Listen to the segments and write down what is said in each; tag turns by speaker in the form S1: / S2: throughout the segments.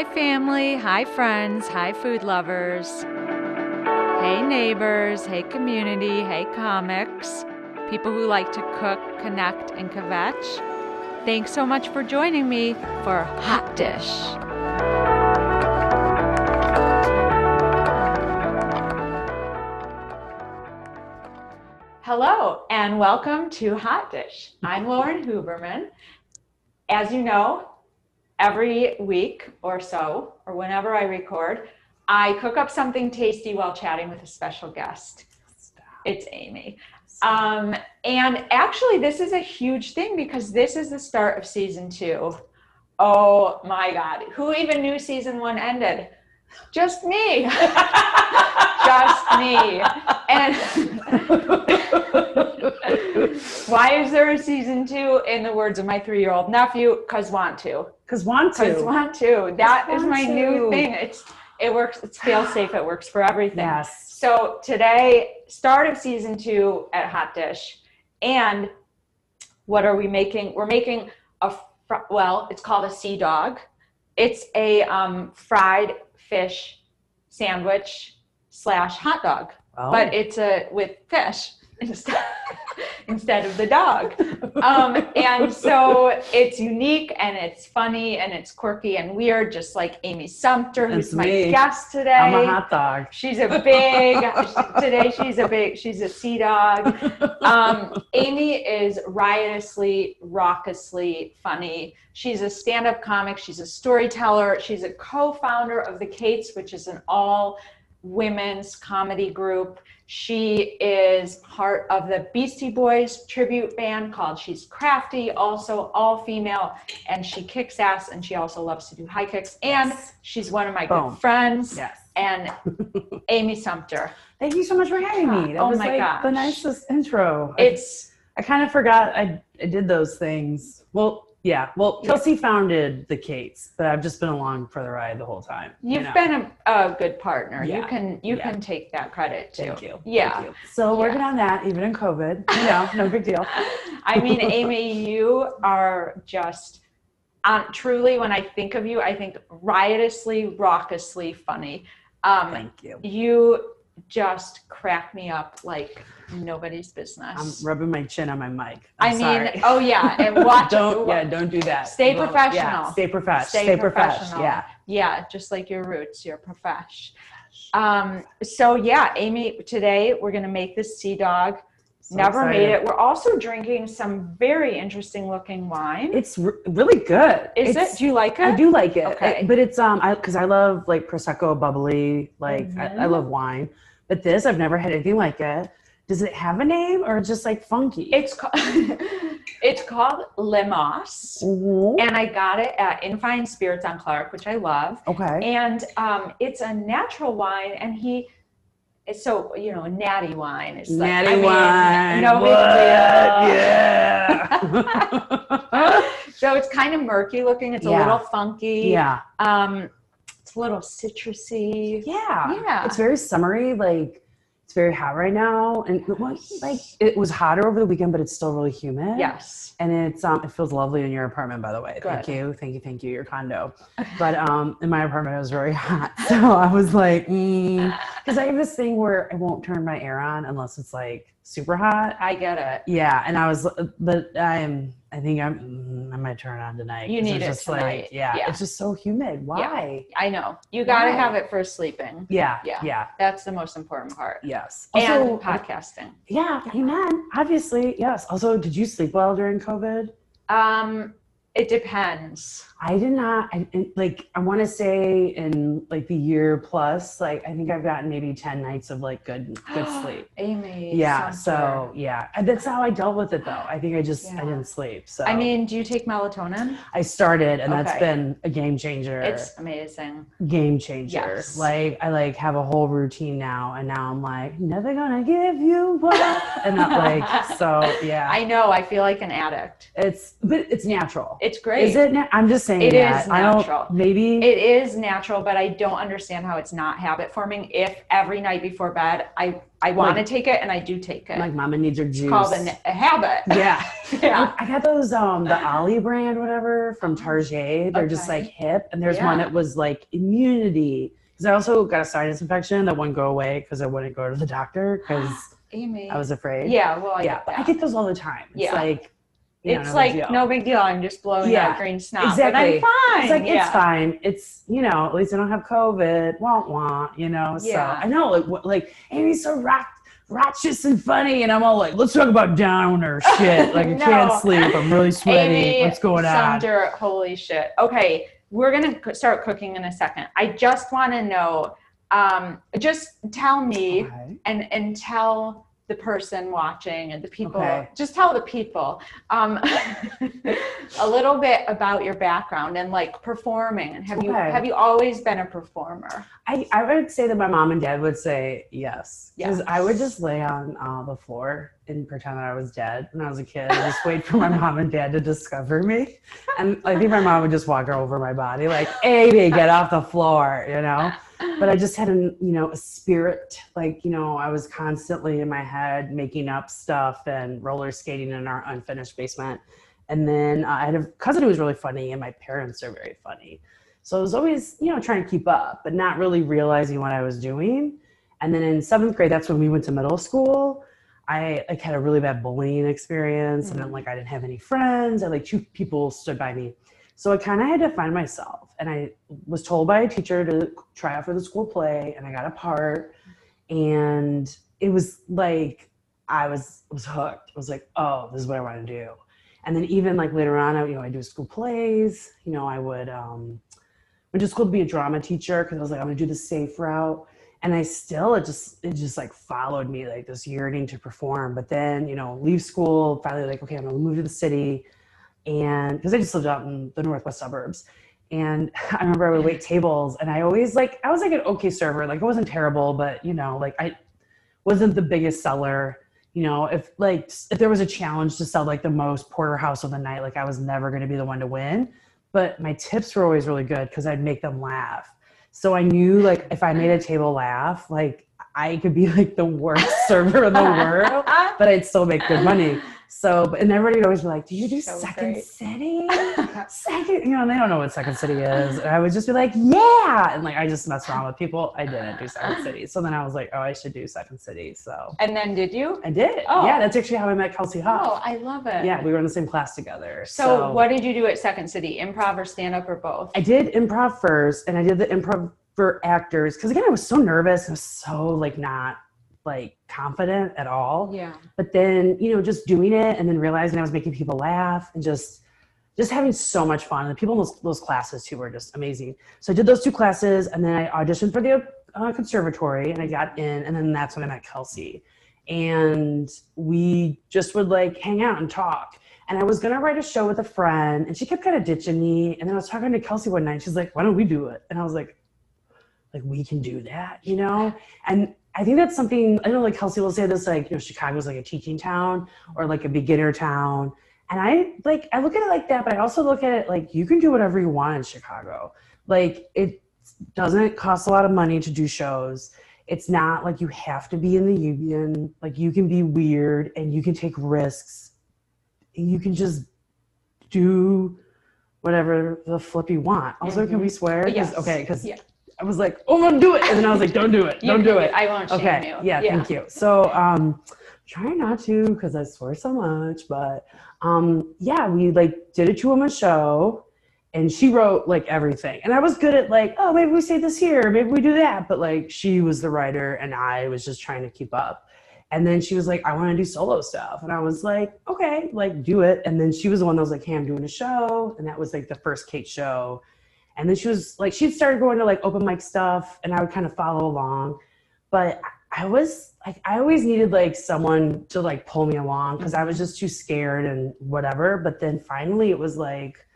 S1: Hi, family. Hi, friends. Hi, food lovers. Hey, neighbors. Hey, community. Hey, comics. People who like to cook, connect, and kvetch. Thanks so much for joining me for Hot Dish. Hello, and welcome to Hot Dish. I'm Lauren Huberman. As you know, every week or so, or whenever I record, I cook up something tasty while chatting with a special guest. It's Amy. Um, and actually, this is a huge thing because this is the start of season two. Oh my God. Who even knew season one ended? Just me. Just me. And why is there a season two? In the words of my three year old nephew, because want to.
S2: Because want to.
S1: Because want to. That is
S2: want
S1: my new thing. It's it works. It's fail safe. It works for everything.
S2: Yes.
S1: So today, start of season two at Hot Dish, and what are we making? We're making a fr- well, it's called a sea dog. It's a um, fried fish sandwich slash hot dog,
S2: Oh.
S1: but it's a with fish instead of the dog. Um, and so it's unique and it's funny and it's quirky and weird, just like Amy Sumter, who's
S2: That's
S1: my
S2: me.
S1: guest today.
S2: I'm a hot dog.
S1: She's a big today. She's a big. She's a sea dog. Um, Amy is riotously, raucously funny. She's a stand-up comic. She's a storyteller. She's a co-founder of the Kates, which is an all women's comedy group. She is part of the Beastie Boys tribute band called She's Crafty, also all female, and she kicks ass and she also loves to do high kicks. And
S2: Yes.
S1: she's one of my
S2: Boom.
S1: good friends
S2: yes.
S1: and Amy Sumter.
S2: Thank you so much for having me. That
S1: Oh
S2: was
S1: my
S2: like
S1: gosh.
S2: the nicest intro. I-
S1: It's
S2: I kind of forgot I, I did those things. Well, yeah. Well, Kelsey founded the Kates, but I've just been along for the ride the whole time. you
S1: you've
S2: know.
S1: been a, a good partner. You can you
S2: Yeah.
S1: can take that credit too.
S2: Thank you.
S1: Yeah.
S2: Thank you. Still working on that, even in COVID. You know, no big deal.
S1: I mean, Amy, you are just um, truly. When I think of you, I think riotously, raucously funny. Um,
S2: Thank you.
S1: you just crack me up like nobody's business.
S2: I'm rubbing my chin on my mic.
S1: I
S2: I'm
S1: mean,
S2: sorry.
S1: oh yeah, and watch.
S2: don't yeah, don't do that.
S1: Stay
S2: Well,
S1: professional.
S2: Yeah, stay professional.
S1: Stay
S2: Stay,
S1: professional.
S2: Yeah.
S1: Yeah, just like your roots, your profesh. Um, so yeah, Amy, today we're gonna make this sea dog.
S2: So
S1: Never made it. We're also drinking some very interesting looking wine.
S2: It's re- really good.
S1: Is
S2: It's-
S1: it? Do you like it?
S2: I do like it,
S1: Okay.
S2: It- but it's um, I because I love like prosecco, bubbly. Like I, I
S1: Mhm.
S2: love wine, but this I've never had anything like it. Does it have a name or just like funky?
S1: It's called it's called Lemos,
S2: Mhm.
S1: and I got it at In Fine Spirits on Clark, which I love.
S2: okay.
S1: And um, it's a natural wine, and he. It's so you know, natty wine. It's like,
S2: Natty
S1: I mean,
S2: wine.
S1: No big deal.
S2: Yeah.
S1: so it's kind of murky looking. It's a little funky.
S2: yeah.
S1: Um, it's a little citrusy.
S2: Yeah.
S1: Yeah.
S2: It's very summery. Like it's very hot right now, and it was, like it was hotter over the weekend, but it's still really humid.
S1: Yes.
S2: and it's um it feels lovely in your apartment by the way thank you thank you thank you your condo but um in my apartment it was very hot so i was like because i have this thing where i won't turn my air on unless it's like super hot
S1: I get it.
S2: yeah and i was but i'm i think i'm mm, i might turn it on tonight
S1: You need
S2: it's
S1: it
S2: just
S1: tonight.
S2: like yeah,
S1: Yeah.
S2: it's just so humid why
S1: I know. You got to have it for sleeping.
S2: yeah
S1: Yeah.
S2: yeah
S1: That's the most important part.
S2: yes
S1: And
S2: also
S1: podcasting.
S2: yeah amen obviously yes also did you sleep well during covid
S1: Um, it depends.
S2: I did not. I, like I want to say in like the year plus, like I think I've gotten maybe ten nights of like good good sleep.
S1: Amy.
S2: Yeah. So yeah, and that's how I dealt with it though. I think I just I didn't sleep. So
S1: I mean, do you take melatonin?
S2: I started, and that's been a game changer.
S1: It's amazing.
S2: game changer.
S1: Yes.
S2: Like I like have a whole routine now, and now I'm like never gonna give you up, and not like so yeah.
S1: I know. I feel like an addict.
S2: it's but it's natural.
S1: It's great.
S2: Is it? Na- I'm just saying.
S1: It
S2: that.
S1: is natural.
S2: Maybe.
S1: It is natural, but I don't understand how it's not habit forming. If every night before bed, I I want to
S2: Like-
S1: take it and I do take it.
S2: like mama needs her juice.
S1: it's called a, a habit.
S2: yeah.
S1: yeah.
S2: I got those um the Olly brand whatever from Target. They're just like hip, and there's one that was like immunity. Because I also got a sinus infection that wouldn't go away because I wouldn't go to the doctor because
S1: Amy.
S2: I was afraid.
S1: yeah. Well, I
S2: yeah.
S1: get
S2: I get those all the time. It's
S1: Yeah.
S2: like
S1: it's
S2: no
S1: like
S2: big
S1: no big deal. I'm just blowing
S2: Yeah,
S1: out green snot.
S2: exactly.
S1: But I'm fine.
S2: It's like
S1: yeah.
S2: it's fine. It's you know at least I don't have COVID. Won't want you know.
S1: Yeah.
S2: So I know like like Amy's so rock righteous and funny, and I'm all like, let's talk about downer shit. Like I
S1: No.
S2: can't sleep. I'm really sweaty.
S1: Amy
S2: What's going on?
S1: Sumter, holy shit. Okay, we're gonna start cooking in a second. I just want to know. Um, just tell me
S2: Okay.
S1: and and tell the person watching and the people.
S2: Okay.
S1: Just tell the people um, a little bit about your background and like performing. And have you have you always been a performer?
S2: I, I would say that my mom and dad would say yes. Because
S1: Yes.
S2: I would just lay on uh, the floor and pretend that I was dead when I was a kid and just wait for my mom and dad to discover me. And I think my mom would just walk over my body like, Amy, get off the floor, you know? But I just had a, you know, a spirit. Like, you know, I was constantly in my head making up stuff and roller skating in our unfinished basement. And then I had a cousin who was really funny and my parents are very funny. So I was always, you know, trying to keep up, but not really realizing what I was doing. And then in seventh grade, that's when we went to middle school. I like had a really bad bullying experience, and mm-hmm. then like I didn't have any friends. I like two people stood by me, so I kind of had to find myself. And I was told by a teacher to try out for the school play, and I got a part. And it was like I was was hooked. I was like, oh, this is what I want to do. And then even like later on, I, you know, I do school plays. You know, I would um, went to school to be a drama teacher because I was like, I'm gonna do the safe route. And I still, it just, it just like followed me, like this yearning to perform. But then, you know, leave school, finally like, okay, I'm gonna move to the city, and because I just lived out in the northwest suburbs. And I remember I would wait tables, and I always like, I was like an okay server, like I wasn't terrible, but you know, like I wasn't the biggest seller. You know, if like if there was a challenge to sell like the most porterhouse of the night, like I was never going to be the one to win but my tips were always really good because I'd make them laugh. So I knew like if I made a table laugh, like I could be like the worst server in the world, but I'd still make good money. So, but- and everybody would always be like, "Do you do
S1: So
S2: Second
S1: great.
S2: City? Second, you know?" And they don't know what Second City is. And I would just be like, "Yeah," and like I just mess around with people. I didn't do Second City, so then I was like, "Oh, I should do Second City." So
S1: And then did you?
S2: I did.
S1: Oh.
S2: Yeah, that's actually how I met Kelsey Huff.
S1: Oh, I love it.
S2: yeah, we were in the same class together.
S1: So, what did you do at Second City? Improv or stand up or both?
S2: I did improv first, and I did the improv for actors because again, I was so nervous. I was so like not like confident at all.
S1: Yeah.
S2: But then you know, just doing it and then realizing I was making people laugh and just just having so much fun. And the people in those, those classes too were just amazing. So I did those two classes, and then I auditioned for the uh, conservatory, and I got in, and then that's when I met Kelsey, and we just would like hang out and talk. And I was gonna write a show with a friend, and she kept kind of ditching me. And then I was talking to Kelsey one night. She's like, "Why don't we do it?" And I was like, "Like we can do that, you know?" And I think that's something I know. Like Kelsey will say this, like you know, Chicago's like a teaching town or like a beginner town. And I like I look at it like that, but I also look at it like you can do whatever you want in Chicago. Like it doesn't cost a lot of money to do shows. It's not like you have to be in the union. Like you can be weird and you can take risks. You can just do whatever the flip you want. Also, can we mm-hmm. swear
S1: Yes.
S2: Okay, because
S1: Yeah.
S2: I was like, oh, I'm gonna do it, and then I was like, don't do it, don't do it.
S1: I won't shame
S2: Okay,
S1: you.
S2: yeah, thank you. So, um, try not to because I swear so much, but um, yeah, we like did a two woman show, and she wrote like everything, and I was good at like, oh, maybe we say this here, maybe we do that, but like she was the writer, and I was just trying to keep up. And then she was like, I want to do solo stuff. And I was like, okay, like do it. And then she was the one that was like, hey, I'm doing a show. And that was like the first Kate show. And then she was like, she'd started going to like open mic stuff and I would kind of follow along. But I was like, I always needed like someone to like pull me along because I was just too scared and whatever. But then finally it was like,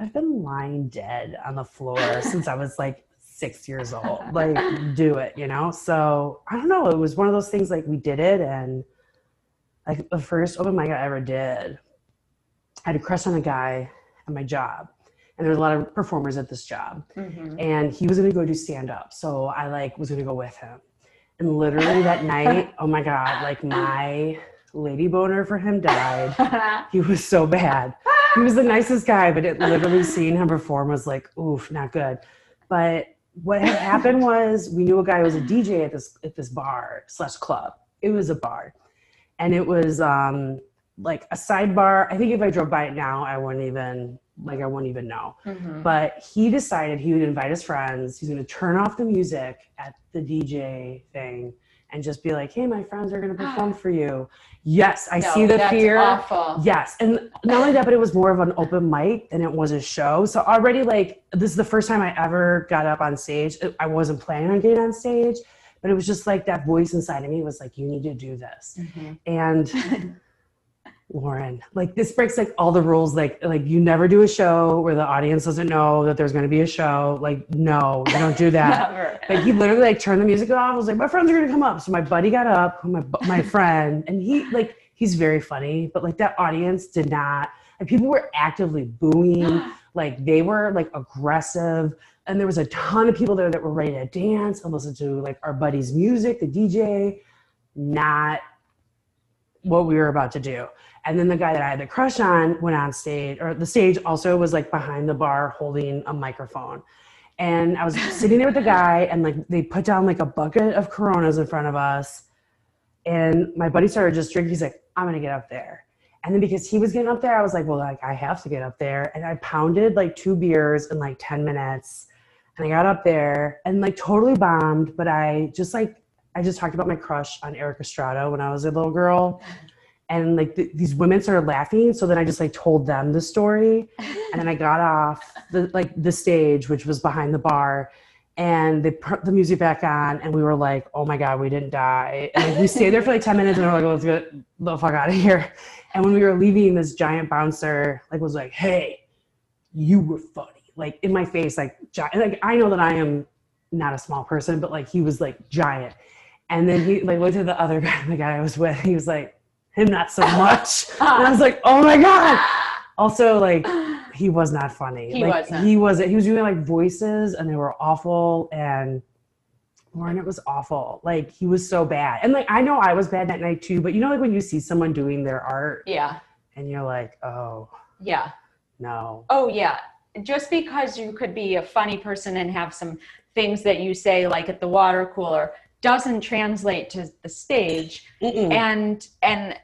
S2: I've been lying dead on the floor since I was like six years old. Like, do it, you know? So I don't know. It was one of those things like we did it and like the first open mic I ever did, I had a crush on a guy at my job, and there was a lot of performers at this job,
S1: Mhm.
S2: and he was gonna go do stand up, so I like was gonna go with him. And literally that night, oh my god, like my lady boner for him died. He was so bad. He was the nicest guy, but it literally seeing him perform was like, oof, not good. But what had happened was we knew a guy who was a DJ at this at this bar slash club. It was a bar, and it was um like a sidebar. I think if I drove by it now, I wouldn't even like I wouldn't even know.
S1: Mhm.
S2: But he decided he would invite his friends. He's going to turn off the music at the DJ thing and just be like, "Hey, my friends are going to perform for you." Yes, I
S1: No,
S2: see the fear.
S1: Awful.
S2: Yes, and not only that, but it was more of an open mic than it was a show. So already, like, this is the first time I ever got up on stage. I wasn't planning on getting on stage, but it was just like that voice inside of me was like, "You need to do this."
S1: Mhm.
S2: And Lauren, like this breaks like all the rules. Like, like you never do a show where the audience doesn't know that there's going to be a show. Like, no, you don't do that. Like he literally like turned the music off. I was like, my friends are gonna come up. So my buddy got up, my my friend, and he like he's very funny, but like that audience did not. Like people were actively booing, like they were like aggressive, and there was a ton of people there that were ready to dance and listen to like our buddy's music, the DJ. Not what we were about to do. And then the guy that I had the crush on went on stage, or the stage also was like behind the bar holding a microphone. And I was sitting there with the guy, and like they put down like a bucket of Coronas in front of us. And my buddy started just drinking. He's like, I'm gonna get up there. And then because he was getting up there, I was like, well, like I have to get up there. And I pounded like two beers in like 10 minutes. And I got up there and like totally bombed, but I just like I just talked about my crush on Erik Estrada when I was a little girl. And like th- these women started laughing. So then I just like told them the story. And then I got off the like the stage, which was behind the bar. And they put the music back on, and we were like, "Oh my god, we didn't die!" And like, we stayed there for like ten minutes, and we we're like, "Let's get the fuck out of here." And when we were leaving, this giant bouncer like was like, "Hey, you were funny!" Like in my face, like giant. Like I know that I am not a small person, but like he was like giant. And then he like looked at the other guy, the guy I was with. He was like, "Him not so much." And I was like, "Oh my god!" Also, like he was not funny.
S1: He
S2: like,
S1: wasn't.
S2: He wasn't. He was doing like voices, and they were awful. And Lauren, it was awful. Like he was so bad. And like I know I was bad that night too. But you know, like when you see someone doing their art,
S1: Yeah.
S2: and you're like, "Oh
S1: Yeah.
S2: no."
S1: Oh, yeah. Just because you could be a funny person and have some things that you say, like at the water cooler, doesn't translate to the stage.
S2: Mm-mm.
S1: And, and,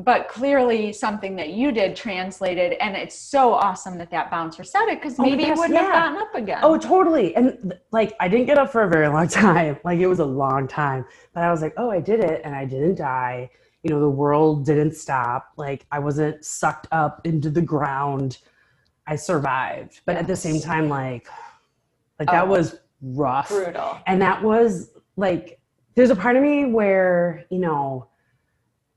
S1: but clearly something that you did translated and it's so awesome that that bouncer said it because
S2: Oh
S1: maybe
S2: gosh,
S1: wouldn't have gotten up again
S2: Oh, totally. And like, I didn't get up for a very long time. Like, it was a long time. But I was like, oh, I did it and I didn't die. You know, the world didn't stop. Like, I wasn't sucked up into the ground. I survived. But at the same time, like, like that
S1: Oh.
S2: was rough.
S1: brutal
S2: And that was like, there's a part of me where, you know,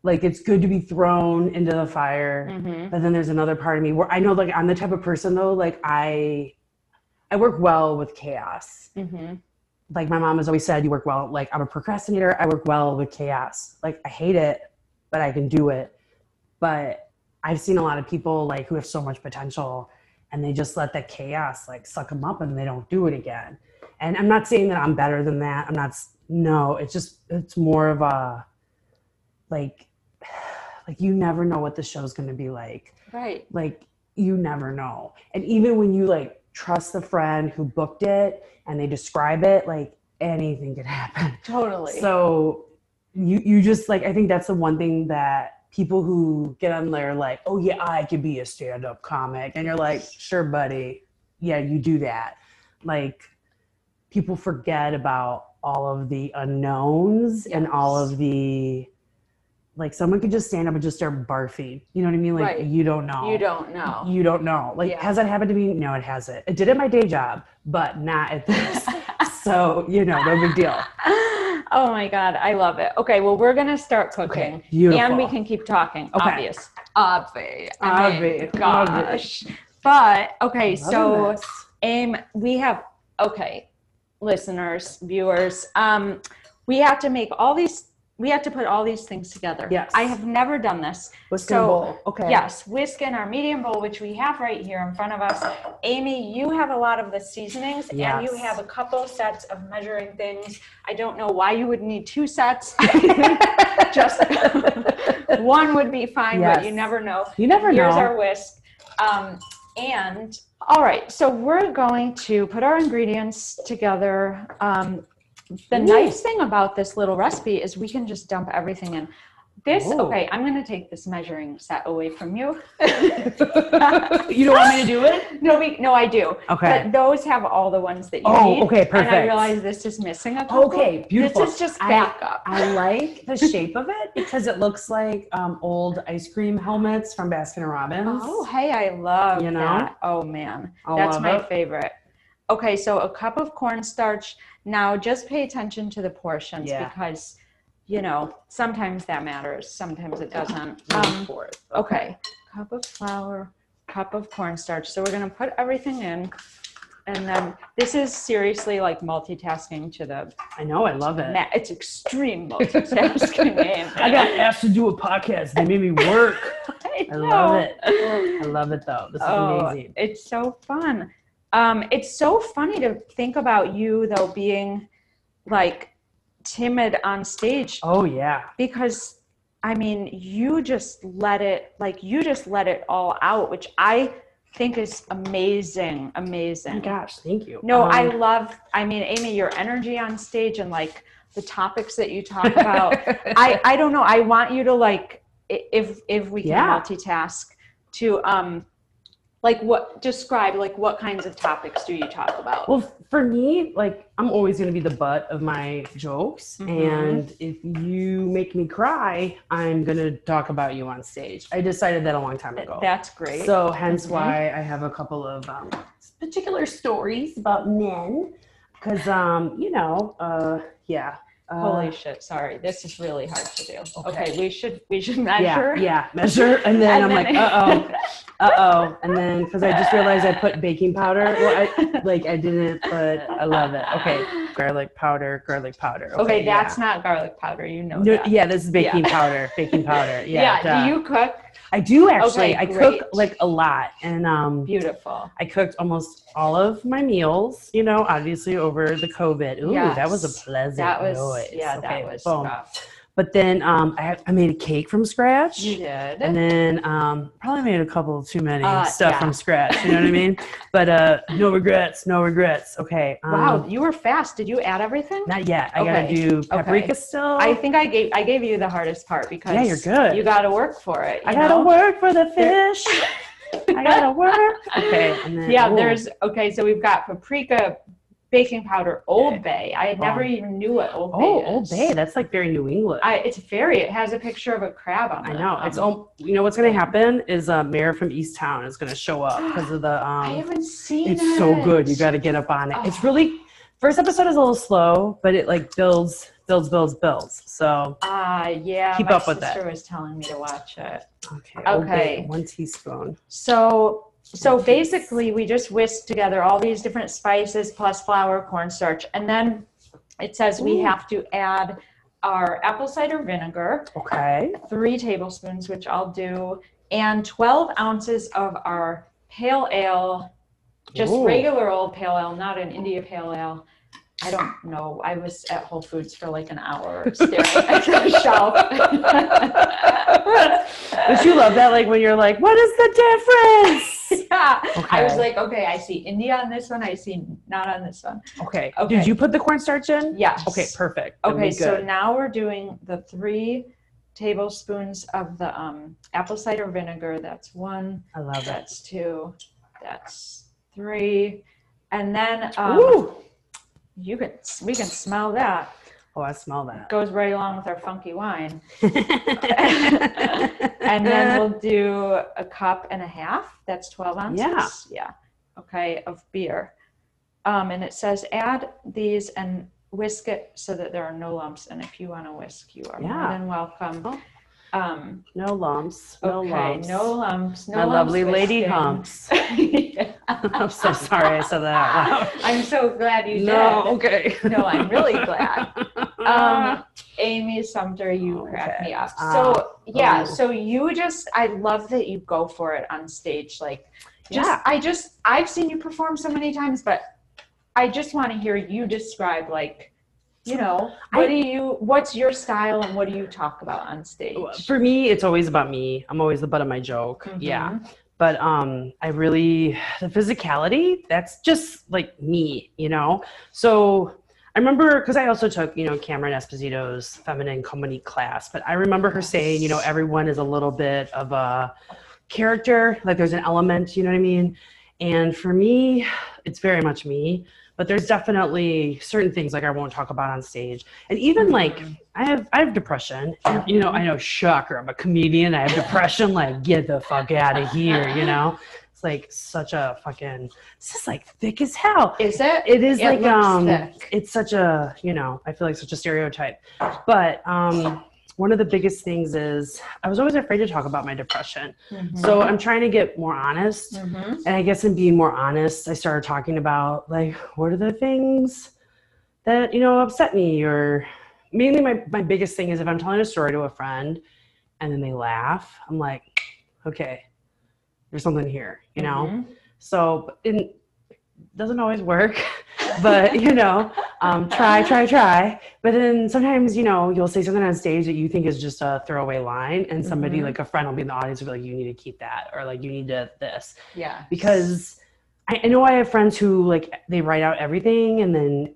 S2: like it's good to be thrown into the fire
S1: hmm
S2: but then there's another part of me where I know like I'm the type of person though like I I work well with chaos.
S1: hmm
S2: Like my mom has always said, you work well. Like I'm a procrastinator. I work well with chaos. Like I hate it, but I can do it. But I've seen a lot of people like who have so much potential, and they just let that chaos like suck them up, and they don't do it again. And I'm not saying that I'm better than that. I'm not. No, it's just it's more of a like like you never know what the show's going to be like.
S1: Right.
S2: Like you never know. And even when you like trust the friend who booked it and they describe it like anything could happen.
S1: Totally.
S2: So you you just like i think that's the one thing that people who get on there like oh yeah i could be a stand-up comic. And you're like sure buddy. Yeah you do that. Like people forget about all of the unknowns and all of the like someone could just stand up and just start barfing you know what i mean like
S1: Right.
S2: you don't know
S1: you don't know
S2: you don't know. Like,
S1: Yeah.
S2: has that happened to me? No, it hasn't. It did at my day job, but not at this. so, you know, no big deal.
S1: oh my god i love it okay well we're gonna start cooking
S2: Okay, beautiful.
S1: and we can keep talking
S2: Okay.
S1: obvious obvi I mean,
S2: Obvi,
S1: gosh but okay so
S2: this.
S1: aim we have okay listeners viewers um we have to make all these we have to put all these things together.
S2: Yes.
S1: I have never done this.
S2: Whisk
S1: So,
S2: bowl. Okay.
S1: Yes, whisk in our medium bowl, which we have right here in front of us. Amy, you have a lot of the seasonings and you have a couple sets of measuring things. I don't know why you would need two sets. Just one would be fine, but you never know.
S2: You never
S1: Here's
S2: know.
S1: our whisk. Um, and all right, so we're going to put our ingredients together. Um, the nice thing about this little recipe is we can just dump everything in. This,
S2: Ooh.
S1: okay, I'm going to take this measuring set away from you.
S2: you don't want me to do it?
S1: no, we, no, I do.
S2: Okay.
S1: But those have all the ones that you
S2: Oh,
S1: need.
S2: okay,
S1: And I realize this is missing a couple.
S2: Okay, beautiful.
S1: This is just
S2: I-
S1: backup.
S2: I like the shape of it because it looks like um, old ice cream helmets from Baskin and Robbins.
S1: Oh, hey, I love
S2: You know?
S1: that. Oh man,
S2: I
S1: that's my
S2: it.
S1: favorite. Okay, so a cup of cornstarch. Now, just pay attention to the portions
S2: Yeah.
S1: because, you know, sometimes that matters, sometimes it doesn't.
S2: Um,
S1: Um, okay, cup of flour, cup of cornstarch. So we're gonna put everything in, and then this is seriously like multitasking to the
S2: I know. I love it.
S1: ma- It's extreme multitasking. Amy.
S2: I got asked to do a podcast. They made me work.
S1: I
S2: I love it. I love it though. This is
S1: Oh,
S2: amazing.
S1: It's so fun. Um, it's so funny to think about you though being like timid on stage
S2: Oh yeah.
S1: because I mean you just let it like you just let it all out, which I think is amazing,
S2: Oh
S1: amazing.
S2: gosh. Thank you.
S1: No, I
S2: Um,
S1: love I mean Amy, your energy on stage and like the topics that you talk about. I I don't know. I want you to like if if we can
S2: Yeah.
S1: multitask to um like what describe like what kinds of topics do you talk about?
S2: Well, for me, like I'm always going to be the butt of my jokes,
S1: Mhm.
S2: and if you make me cry, I'm going to talk about you on stage. I decided that a long time ago.
S1: That's great.
S2: So, hence
S1: Mhm.
S2: why I have a couple of um, particular stories about men, because um, you know, uh, yeah. Uh,
S1: Holy shit! Sorry, this is really hard to do. Okay,
S2: Okay.
S1: we should we should
S2: yeah,
S1: measure.
S2: yeah, measure, and then
S1: And
S2: I'm
S1: then-
S2: like, uh oh, uh oh, and then because I just realized I put baking powder. Well, I like I didn't, but I love it. Okay, garlic powder, garlic powder.
S1: Okay,
S2: yeah.
S1: that's not garlic powder. You know
S2: No,
S1: that.
S2: yeah, this is baking
S1: Yeah.
S2: powder. Baking powder. Yeah.
S1: Yeah.
S2: duh.
S1: Do you cook?
S2: I do actually.
S1: Okay,
S2: I cook like a lot, and um,
S1: Beautiful.
S2: I cooked almost all of my meals. You know, obviously over the COVID. Ooh, that was a pleasant
S1: That was
S2: noise.
S1: yeah.
S2: Okay,
S1: that was
S2: boom.
S1: rough.
S2: But then um, I, I made a cake from scratch.
S1: You did.
S2: And then um, probably made a couple too many
S1: Uh,
S2: stuff
S1: yeah.
S2: from scratch. You know what I mean? But uh, no regrets, no regrets. Okay. Um,
S1: wow, you were fast. Did you add everything?
S2: Not yet. I
S1: Okay,
S2: gotta do paprika still.
S1: I think I gave I gave you the hardest part because
S2: Yeah, you're good.
S1: You got to work for it.
S2: I gotta work for the fish. I gotta work. Okay. And then,
S1: Yeah,
S2: ooh,
S1: there's okay. So we've got paprika, baking powder, Old Bay. I never
S2: Bomb.
S1: even knew what Old Bay
S2: Oh,
S1: is.
S2: Old Bay. That's like very New England.
S1: I, it's very. It has a picture of a crab on it.
S2: I know. It's
S1: Um,
S2: all. You know what's gonna happen is uh, Mare from Easttown is gonna show up because of the.
S1: I
S2: Um,
S1: haven't seen
S2: it's
S1: it.
S2: so good. You got to get up on it. It's
S1: Oh.
S2: really. First episode is a little slow, but it like builds, builds, builds, builds. So
S1: Ah, yeah.
S2: Keep
S1: my
S2: up with that.
S1: sister was telling me to watch it.
S2: okay.
S1: Okay.
S2: one teaspoon.
S1: So so basically we just whisk together all these different spices plus flour, cornstarch, and then it says we
S2: Ooh.
S1: have to add our apple cider vinegar,
S2: Okay.
S1: three tablespoons, which I'll do, and 12 ounces of our pale ale, just
S2: Ooh.
S1: regular old pale ale, not an India pale ale. I don't know. I was at Whole Foods for like an hour staring at the shelf.
S2: But you love that, like when you're like, what is the difference?
S1: Yeah. I was like, okay, I see India on this one. I see not on this one.
S2: Okay.
S1: Okay.
S2: Did you put the cornstarch in?
S1: Yes.
S2: Okay, perfect.
S1: Okay, so now we're doing the three tablespoons of the um, apple cider vinegar. That's one.
S2: I love it.
S1: That's two. That's three. And then um, you can we can smell that.
S2: Oh, I smell that.
S1: Goes right along with our funky wine. and then we'll do a cup and a half. That's 12 ounces.
S2: Yeah.
S1: Yeah. Okay, of beer. Um, and it says add these and whisk it so that there are no lumps. And if you want to whisk, you are more than welcome.
S2: Oh.
S1: Um,
S2: no lumps. No
S1: okay,
S2: lumps.
S1: no lumps. No
S2: My
S1: lumps
S2: lovely lady
S1: whisking.
S2: humps. I'm so sorry I said that out loud.
S1: I'm so glad you
S2: no,
S1: did.
S2: okay.
S1: No, I'm really glad. Um, Amy Sumter, you
S2: Oh, okay.
S1: me up.
S2: Uh,
S1: So yeah,
S2: oh.
S1: so you just I love that you go for it on stage. Like just
S2: Yeah.
S1: I just I've seen you perform so many times, but I just want to hear you describe like, you know, what
S2: I-
S1: do you what's your style and what do you talk about on stage?
S2: For me, it's always about me. I'm always the butt of my joke. Yeah.
S1: Mhm.
S2: But um I really the physicality, that's just like me, you know? So I remember because I also took, you know, Cameron Esposito's feminine comedy class, but I remember her saying, you know, everyone is a little bit of a character, like there's an element, you know what I mean? And for me, it's very much me, but there's definitely certain things like I won't talk about on stage. And even like I have I have depression. And, you know, I know shocker, I'm a comedian, I have depression, like get the fuck out of here, you know? It's like such a fucking it's just like thick as hell.
S1: Is it?
S2: It is
S1: It
S2: like um
S1: thick.
S2: it's such a you know, I feel like such a stereotype. But um one of the biggest things is I was always afraid to talk about my depression. So I'm trying to get more honest.
S1: Mhm.
S2: And I guess in being more honest, I started talking about like what are the things that, you know, upset me or mainly my, my biggest thing is if I'm telling a story to a friend and then they laugh, I'm like, okay, there's something here, you know?
S1: Mhm.
S2: So it doesn't always work, but you know, um, try, try, try. But then sometimes, you know, you'll say something on stage that you think is just a throwaway line, and somebody
S1: Mhm.
S2: like a friend will be in the audience will be like, "You need to keep that," or like, "You need to this,"
S1: Yeah.
S2: because I, I know I have friends who like they write out everything, and then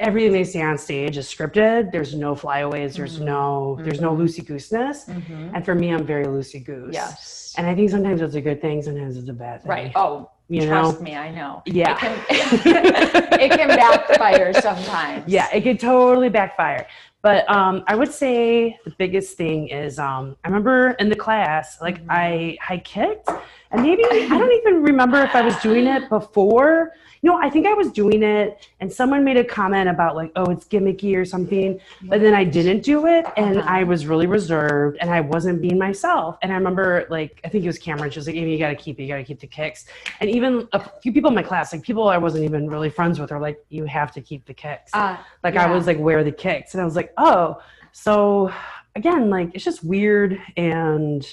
S2: everything they say on stage is scripted. There's no flyaways. There's
S1: Mhm.
S2: no there's no
S1: Mhm.
S2: loosey gooseness.
S1: Mhm.
S2: And for me, I'm very loosey goose.
S1: Yes.
S2: And I think sometimes it's a good thing, sometimes it's a bad thing.
S1: Right. Oh,
S2: You know?
S1: trust me, I know.
S2: Yeah.
S1: It can, it can backfire sometimes.
S2: Yeah, it could totally backfire. But um, I would say the biggest thing is um, I remember in the class, like
S1: Mhm.
S2: I I kicked, and maybe I don't even remember if I was doing it before. No, I think I was doing it, and someone made a comment about like, oh, it's gimmicky or something. But then I didn't do it, and
S1: Uh-huh.
S2: I was really reserved, and I wasn't being myself. And I remember like I think it was Cameron. She was like, Amy, you got to keep it. You got to keep the kicks. And even a few people in my class, like people I wasn't even really friends with, are like, you have to keep the kicks.
S1: Uh,
S2: like i was like where are the kicks. And i was like oh. So again like it's just weird and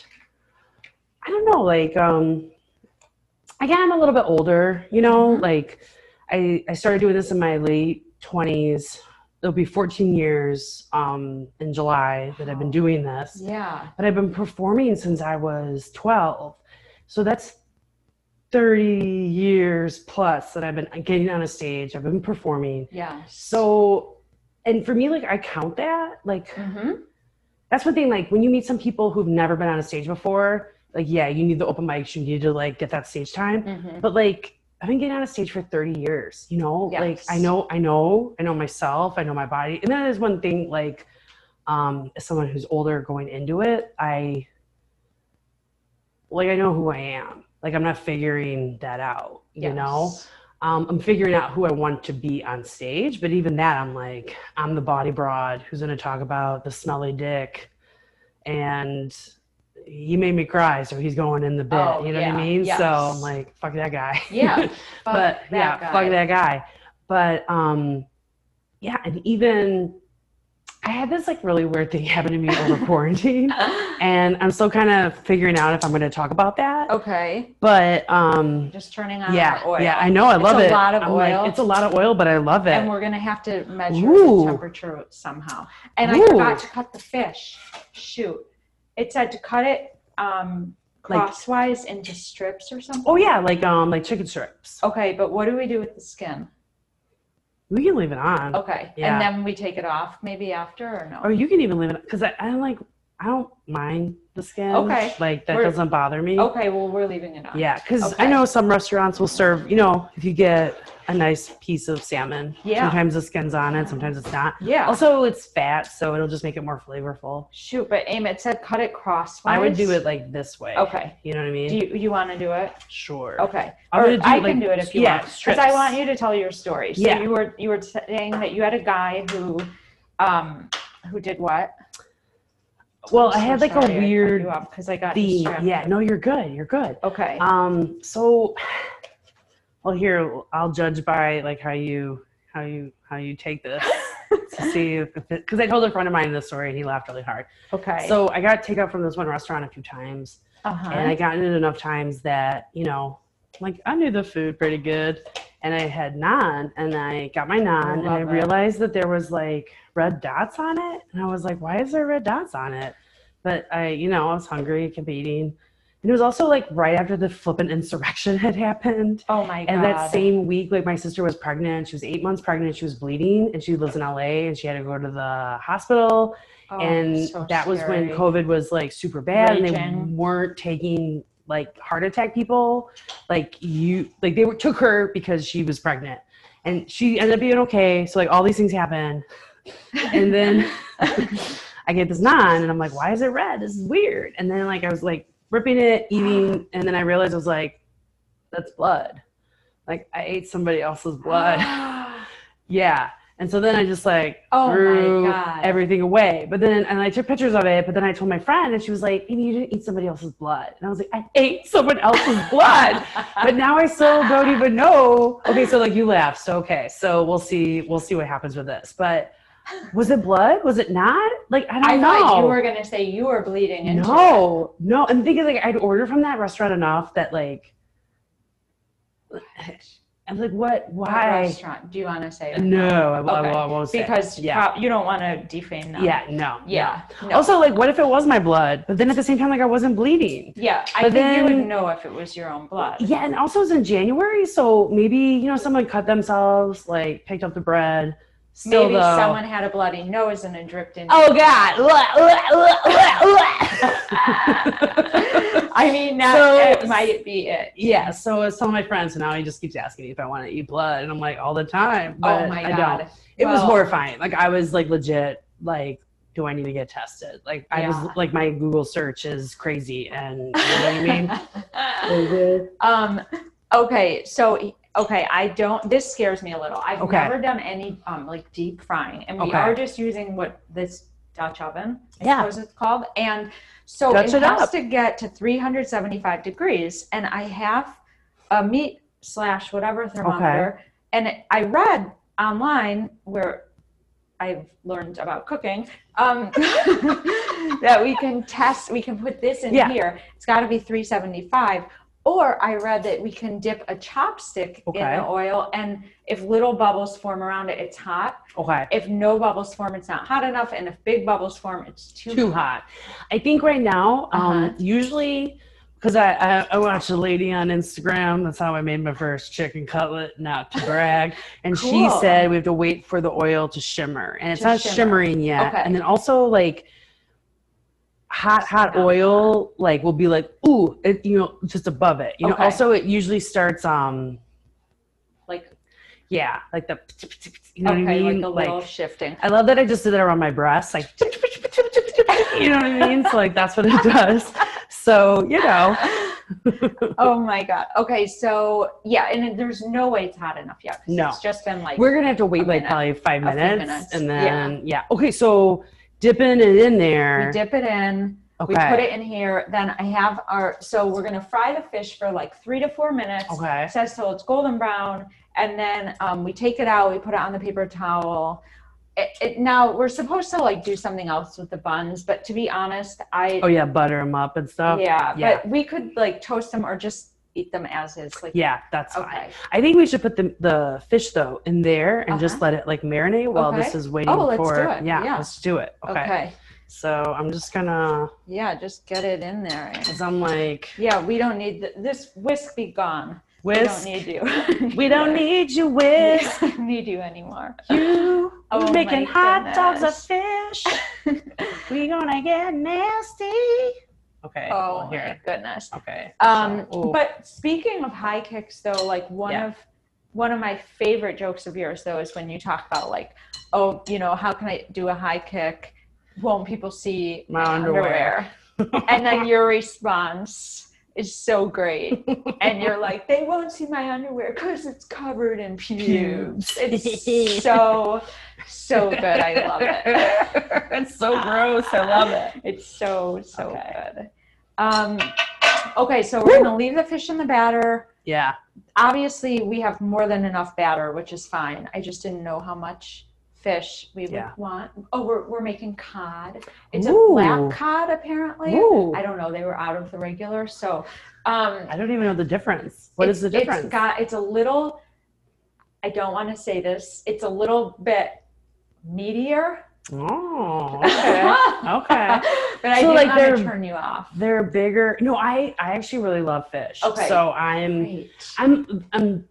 S2: i don't know like um again i'm a little bit older you know?
S1: Mhm.
S2: like i i started doing this in my late 20s it'll be 14 years um in july that i've been doing this.
S1: Yeah.
S2: but i've been performing since i was 12 so that's 30 years plus that i've been getting on a stage i've been performing
S1: Yeah.
S2: so, and for me, like I count that. Like
S1: hmm
S2: that's one thing. Like when you meet some people who've never been on a stage before, like yeah, you need the open mics. You need to like get that stage time.
S1: hmm
S2: But like I've been getting on a stage for thirty years. You know, like I know, I know, I know myself. I know my body, and that is one thing. Like um, as someone who's older going into it, I like I know who I am. Like I'm not figuring that out. You know um, I'm figuring out who I want to be on stage. But even that, I'm like, I'm the body broad who's going to talk about the smelly dick, and he made me cry, so he's going in the bit.
S1: Oh,
S2: you know
S1: yeah,
S2: what I mean?
S1: yes.
S2: So I'm like, fuck that guy.
S1: Yeah.
S2: But yeah,
S1: guy.
S2: fuck that guy. But um, yeah, and even I had this like really weird thing happen to me over quarantine, and I'm still kind of figuring out if I'm going to talk about that.
S1: okay.
S2: But um,
S1: Just turning on
S2: yeah,
S1: oil.
S2: yeah, I know, I
S1: It's
S2: love
S1: a
S2: it.
S1: lot of
S2: I'm like,
S1: oil.
S2: it's a lot of oil, but I love it.
S1: And we're gonna have to measure
S2: Ooh.
S1: the temperature somehow. And I forgot to cut the fish. Shoot. It said to cut it um
S2: Like-
S1: crosswise into strips or something.
S2: oh yeah, like um, like chicken strips.
S1: Okay, but what do we do with the skin?
S2: We can leave it on,
S1: Okay.
S2: Yeah.
S1: And then we take it off maybe after or no?
S2: or you can even leave it because I, I like I don't mind the skin.
S1: Okay.
S2: like that
S1: We're-
S2: doesn't bother me.
S1: Okay, well we're leaving it on.
S2: Yeah, because
S1: Okay.
S2: I know some restaurants will serve. You know, if you get a nice piece of salmon,
S1: Yeah.
S2: sometimes the skin's on it, sometimes it's not.
S1: Yeah.
S2: Also, it's fat, so it'll just make it more flavorful.
S1: Shoot, but aim it said cut it crosswise.
S2: I would do it like this way.
S1: Okay.
S2: You know what I mean?
S1: Do you, you want to do it?
S2: sure.
S1: Okay.
S2: I'm
S1: or
S2: do,
S1: I
S2: like,
S1: can do it if you
S2: yeah,
S1: want. Because. I want you to tell your story. So
S2: Yeah.
S1: you were you were saying that you had a guy who um who did what?
S2: Well, I had like a weird
S1: because I got
S2: theme.
S1: distracted.
S2: Yeah, no, you're good. You're good.
S1: Okay.
S2: Um, so well here I'll judge by like how you how you how you take this. to see if because I told a friend of mine this story and he laughed really hard.
S1: Okay.
S2: So I got takeout from this one restaurant a few times,
S1: uh-huh.
S2: and I got in it enough times that you know, like I knew the food pretty good, and I had naan, and I got my naan, and I
S1: it.
S2: realized that there was like red dots on it, and I was like, why is there red dots on it? But I, you know, I was hungry, kept eating. And it was also like right after the flippant insurrection had happened.
S1: oh my god.
S2: And that same week, like my sister was pregnant. She was eight months pregnant. She was bleeding, and she lives in LA, and she had to go to the hospital.
S1: Oh,
S2: and
S1: so
S2: that was when. COVID was like super bad, and they weren't taking like heart attack people. Like you, like they were, took her because she was pregnant, and she ended up being okay. So like all these things happen, and then I get this naan, and I'm like, why is it red? This is weird. And then like I was like ripping it, eating, and then I realized I was like, that's blood. Like I ate somebody else's blood. yeah. And so then I just like
S1: Oh
S2: threw everything away. But then and I took pictures of it. But then I told my friend, and she was like, "Amy, you didn't eat somebody else's blood." And I was like, "I ate someone else's blood." but now I still don't even know. Okay, so like you laughed. So okay, so we'll see. We'll see what happens with this. But was it blood? Was it not? Like I don't
S1: I
S2: know.
S1: thought you were gonna say you were bleeding into
S2: No, no. And the thing is, like, I'd order from that restaurant enough that, like, I'm like, what?
S1: What
S2: Why?
S1: restaurant? Do you want to say? it?
S2: No, I, I-
S1: Okay.
S2: I won't say.
S1: Because
S2: yeah,
S1: you don't want to defame them.
S2: yeah, no,
S1: Yeah.
S2: no. Also, like, what if it was my blood? But then at the same time, like, I wasn't bleeding.
S1: yeah. I
S2: but
S1: think you
S2: then-
S1: would know if it was your own blood.
S2: Yeah, and also it's in January, so maybe you know someone cut themselves, like picked up the bread. Still,
S1: Maybe
S2: though,
S1: someone had a bloody nose and it dripped in.
S2: Oh God!
S1: I mean, that
S2: So-
S1: it might be it.
S2: yeah, so it's some of my friends, and now he just keeps asking me if I want to eat blood, and I'm like all the time. But
S1: oh my
S2: I
S1: god.
S2: don't. It was horrifying. Like I was like legit like do I need to get tested? Like I
S1: Yeah.
S2: was like my Google search is crazy and you know what I mean?
S1: um. Okay. So. Okay, I don't. This scares me a little. I've
S2: Okay.
S1: never done any um like deep frying, and we
S2: Okay.
S1: are just using what this Dutch oven, I
S2: Yeah.
S1: suppose it's called, and so
S2: Dutch
S1: it has
S2: up.
S1: to get to 375 degrees, and I have a meat slash whatever thermometer, Okay. and I read online where I've learned about cooking um, that we can test. We can put this in
S2: Yeah.
S1: here. It's got to be 375. Or I read that we can dip a chopstick in the oil, and if little bubbles form around it, it's hot.
S2: Okay.
S1: If no bubbles form, it's not hot enough, and if big bubbles form, it's too,
S2: Too hot. I think right now, um,
S1: Uh-huh.
S2: usually because I, I, I watched a lady on Instagram. That's how I made my first chicken cutlet, not to brag. And she said we have to wait for the oil to shimmer. And it's
S1: To
S2: not
S1: shimmer.
S2: shimmering yet.
S1: Okay.
S2: And then also like hot, hot oil, like will be like, ooh, it, you know, just above it. You know,
S1: Okay.
S2: also it usually starts um
S1: like
S2: yeah, like the you know
S1: okay,
S2: what I mean?
S1: like little shifting.
S2: I love that I just did that around my breasts, like you know what I mean. So like that's what it does. So you know,
S1: oh my god. Okay, so yeah, and it- there's no way it's hot enough yet
S2: No.
S1: it's just been like
S2: we're gonna have to wait like
S1: minute.
S2: probably five minutes,
S1: minutes.
S2: and then yeah. Okay, so dipping it in there.
S1: we dip it in.
S2: okay.
S1: We put it in here. Then I have our. So we're gonna fry the fish for like three to four minutes.
S2: Okay.
S1: Says till it's golden brown, and then um, we take it out. We put it on the paper towel. It, it, now we're supposed to like do something else with the buns, but to be honest, I
S2: Oh yeah, butter them up and stuff.
S1: yeah,
S2: yeah.
S1: but we could like toast them or just eat them as is. Like
S2: Yeah, that's fine.
S1: okay.
S2: I think we should put the the fish though in there and just
S1: Uh-huh.
S2: let it like marinate while
S1: Okay.
S2: this is waiting
S1: Oh, let's
S2: for.
S1: do it.
S2: Yeah,
S1: Yeah.
S2: let's do it. Okay.
S1: okay.
S2: So I'm just gonna,
S1: Yeah, just get it in there.
S2: cause I'm like
S1: Yeah, we don't need th- this whisk be gone.
S2: whisk.
S1: We don't need you.
S2: We don't need you,
S1: We
S2: whisk.
S1: don't need you anymore.
S2: You
S1: Oh
S2: making hot dogs of fish. we gonna get nasty. Okay.
S1: Oh
S2: well,
S1: my goodness.
S2: Okay.
S1: Um,
S2: ooh.
S1: but speaking of high kicks, though, like one
S2: Yeah.
S1: of one of my favorite jokes of yours, though, is when you talk about like, oh, you know, how can I do a high kick? Won't people see
S2: My underwear.
S1: underwear? and then your response is so great, and you're like, they won't see my underwear because it's covered in pubes. It's so so good. I love it.
S2: it's so gross. I love it.
S1: It's so so
S2: Okay.
S1: good. Um, okay, so we're gonna leave the fish in the batter.
S2: Yeah.
S1: Obviously, we have more than enough batter, which is fine. I just didn't know how much fish, we would
S2: Yeah.
S1: want. Oh, we're we're making cod. It's
S2: Ooh.
S1: a black cod apparently.
S2: Ooh.
S1: I don't know. They were out of the regular, so. Um,
S2: I don't even know the difference. What is the difference?
S1: It's got. It's a little. I don't want to say this. It's a little bit meatier.
S2: Oh, okay. okay.
S1: but I
S2: So,
S1: didn't
S2: like,
S1: want to
S2: they're-
S1: turn you off.
S2: They're bigger. No, I I actually really love fish.
S1: Okay.
S2: So I'm
S1: Great.
S2: I'm I'm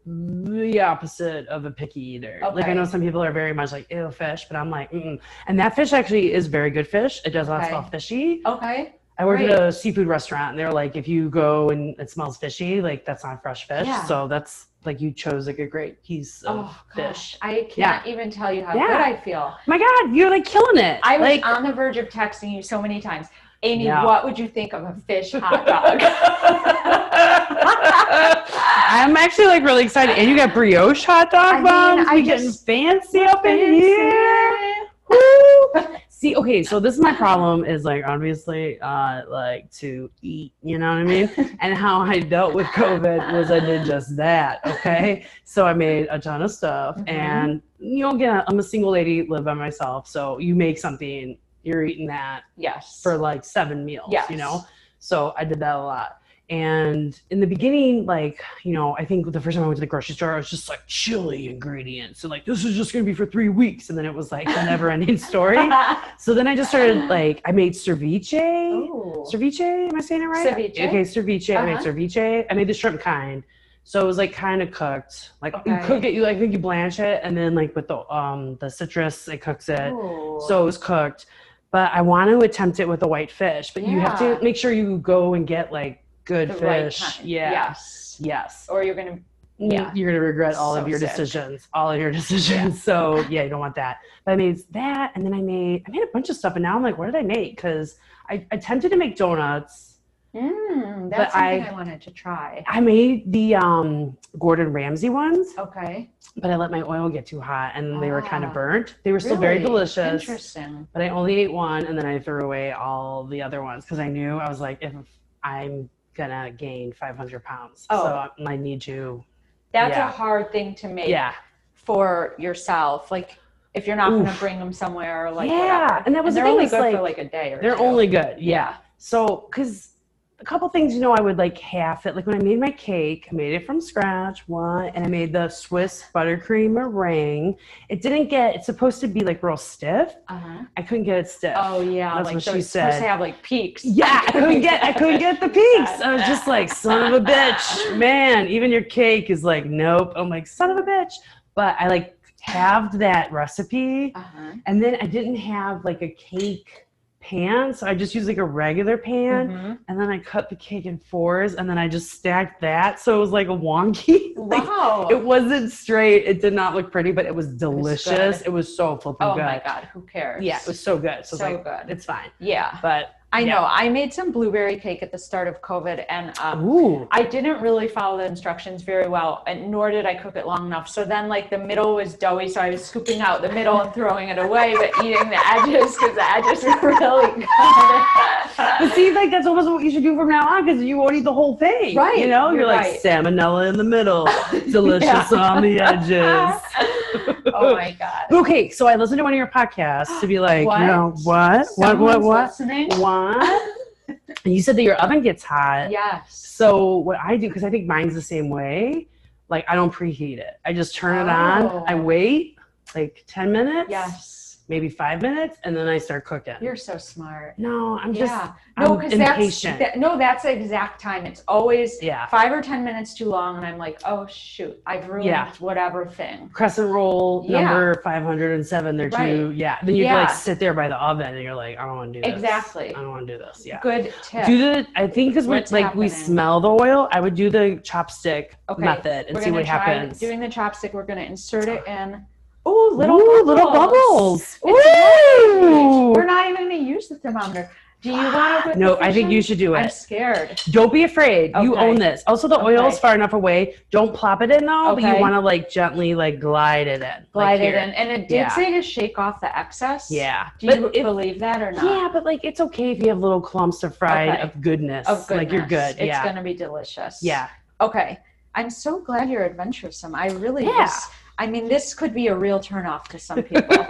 S2: the opposite of a picky eater. Like I know some people are very much like ew fish, but I'm like, Mm-mm. and that fish actually is very good fish. It does not
S1: Okay.
S2: smell fishy.
S1: Okay.
S2: I worked
S1: Great.
S2: at a seafood restaurant, and they're like, if you go and it smells fishy, like that's not fresh fish.
S1: Yeah.
S2: So that's like you chose like a great piece of
S1: Oh
S2: fish.
S1: I can't even tell you how
S2: Yeah.
S1: good I feel.
S2: My God, you're like killing it.
S1: I was
S2: like,
S1: on the verge of texting you so many times. Amy,
S2: Yeah.
S1: what would you think of a fish hot dog?
S2: I'm actually like really excited, and you got brioche hot dog
S1: I mean,
S2: buns.
S1: I
S2: we getting fancy up in here. See, okay, so this is my problem is like obviously uh like to eat, you know what I mean? And how I dealt with COVID was I did just that, okay? So I made a ton of stuff
S1: Mhm.
S2: and you know, again, I'm a single lady, live by myself, so you make something, you're eating that
S1: Yes.
S2: for like seven meals,
S1: Yes.
S2: you know? So I did that a lot. And in the beginning, like, you know, I think the first time I went to the grocery store, I was just like chili ingredients. And like, this is just going to be for three weeks. And then it was like a never ending story. So then I just started like, I made ceviche.
S1: Ooh.
S2: Ceviche? Am I saying it right?
S1: Ceviche.
S2: Okay, ceviche. I made
S1: Uh-huh.
S2: ceviche. I made the shrimp kind. So it was like kind of cooked. Like you cook it, you like think you blanch it, and then like with the um the citrus, it cooks it.
S1: Ooh.
S2: So it was cooked. But I want to attempt it with a white fish. But you have to make sure you go and get like good fish.
S1: right.
S2: Yeah.
S1: Yes.
S2: Yes.
S1: Or you're gonna. Yeah.
S2: You're gonna regret all
S1: So
S2: of your
S1: sick.
S2: decisions. All of your decisions. So yeah, you don't want that. But I made that and then I made I made a bunch of stuff and now I'm like, what did I make? Because I attempted to make donuts.
S1: Mm,
S2: But
S1: that's something
S2: I-
S1: I, wanted to try.
S2: I made the um Gordon Ramsay ones,
S1: Okay.
S2: but I let my oil get too hot and they were kind
S1: Ah.
S2: of burnt. They were still very delicious.
S1: Interesting.
S2: But I only ate one and then I threw away all the other ones because I knew I was like, if I'm gonna gain 500 pounds,
S1: Oh.
S2: so I need you.
S1: That's
S2: Yeah.
S1: a hard thing to make
S2: Yeah,
S1: for yourself. Like if you're not going to bring them somewhere, or like
S2: Yeah,
S1: whatever.
S2: and that was the
S1: they're
S2: thing
S1: only good
S2: like,
S1: for like a day or
S2: they're
S1: two.
S2: only good. Yeah. So, because a couple things, you know, I would like half it. Like when I made my cake, I made it from scratch. One, and I made the Swiss buttercream meringue. It didn't get. It's supposed to be like real stiff.
S1: Uh-huh.
S2: I couldn't get it stiff.
S1: Oh yeah,
S2: That's
S1: like
S2: what she
S1: it's supposed
S2: said.
S1: to have like peaks.
S2: Yeah, I couldn't get I couldn't get the peaks. I was just like, son of a bitch. Man, even your cake is like, nope. I'm like, son of a bitch. But I like halved that recipe
S1: Uh-huh.
S2: and then I didn't have like a cake pan. So I just used like a regular pan
S1: Mhm.
S2: and then I cut the cake in fours and then I just stacked that. So it was like a wonky. Like,
S1: Wow.
S2: it wasn't straight. It did not look pretty, but it was delicious. It was so flipping
S1: oh
S2: good.
S1: Oh my god, who cares?
S2: Yeah, it was so good. So,
S1: so
S2: it's like,
S1: good.
S2: it's fine.
S1: Yeah,
S2: But
S1: I
S2: Yeah.
S1: know. I made some blueberry cake at the start of COVID, and um. I didn't really follow the instructions very well, and nor did I cook it long enough. So then, like the middle was doughy, so I was scooping out the middle and throwing it away, but eating the edges because the edges were really
S2: But
S1: good.
S2: see, like that's almost what you should do from now on because you won't eat the whole thing.
S1: Right,
S2: You know, you're,
S1: you're
S2: like
S1: right.
S2: salmonella in the middle, delicious on the edges.
S1: oh my god!
S2: Okay, so I listened to one of your podcasts to be like,
S1: What?
S2: you know, what, what, what, what,
S1: Listening?
S2: what? And you said that your oven gets hot.
S1: Yes.
S2: So what I do, because I think mine's the same way, like I don't preheat it. I just turn it on. I
S1: Oh.
S2: wait like ten minutes.
S1: Yes.
S2: Maybe five minutes, and then I start cooking.
S1: You're so smart.
S2: no, I'm just
S1: yeah. No, because that's that, no, that's the exact time. It's always
S2: yeah.
S1: five or ten minutes too long, and I'm like, oh shoot, I've ruined
S2: Yeah.
S1: whatever thing.
S2: crescent roll
S1: Yeah.
S2: number 507 they're too yeah then you like sit there by the oven and you're like i don't want to do this
S1: Exactly.
S2: i don't want to do this yeah
S1: Good tip.
S2: do the i think because we're like we smell the oil i would do the chopstick
S1: Okay,
S2: method and
S1: We're
S2: see what
S1: try
S2: happens
S1: doing the chopstick. We're gonna insert it in. Ooh, little
S2: Ooh,
S1: bubbles.
S2: little bubbles Ooh.
S1: We're not even gonna use the thermometer. Do you want ah, to?
S2: no i think you should do it.
S1: I'm scared.
S2: don't be afraid you own this also the oil is far enough away don't plop it in though but you want to like gently like glide it in
S1: Glide
S2: like
S1: it in, and it did
S2: Yeah.
S1: say to shake off the excess.
S2: yeah
S1: Do you
S2: but if-
S1: believe that or not?
S2: Yeah, but like it's okay if you have little clumps of fried
S1: Okay.
S2: of goodness.
S1: Of goodness.
S2: Like you're good.
S1: It's
S2: yeah.
S1: gonna be delicious.
S2: yeah.
S1: Okay. I'm so glad you're adventuresome. I really
S2: Yeah.
S1: just I mean, this could be a real turnoff to some people.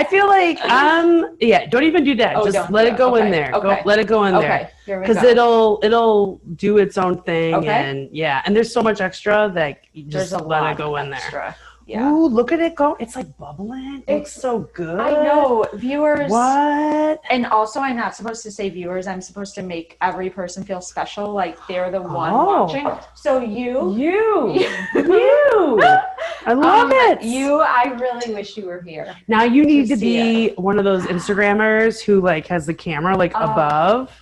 S2: I feel like um yeah, don't even do that.
S1: Oh,
S2: Just let it go in
S1: Okay,
S2: there. Go,
S1: okay.
S2: let it go in there.
S1: okay, here we
S2: Because it'll it'll do its own thing
S1: Okay.
S2: and yeah, and there's so much extra that you just let it go in there.
S1: Yeah.
S2: Ooh, look at it go. It's like bubbling. It looks
S1: It's-
S2: so good.
S1: I know, viewers.
S2: What?
S1: And also, I'm not supposed to say viewers. I'm supposed to make every person feel special, like they're the one
S2: Oh.
S1: watching. So you,
S2: You.
S1: you.
S2: I love
S1: um,
S2: it.
S1: You, I really wish you were here.
S2: Now you need
S1: to
S2: to be one of those Instagrammers who like has the camera like
S1: Oh.
S2: above.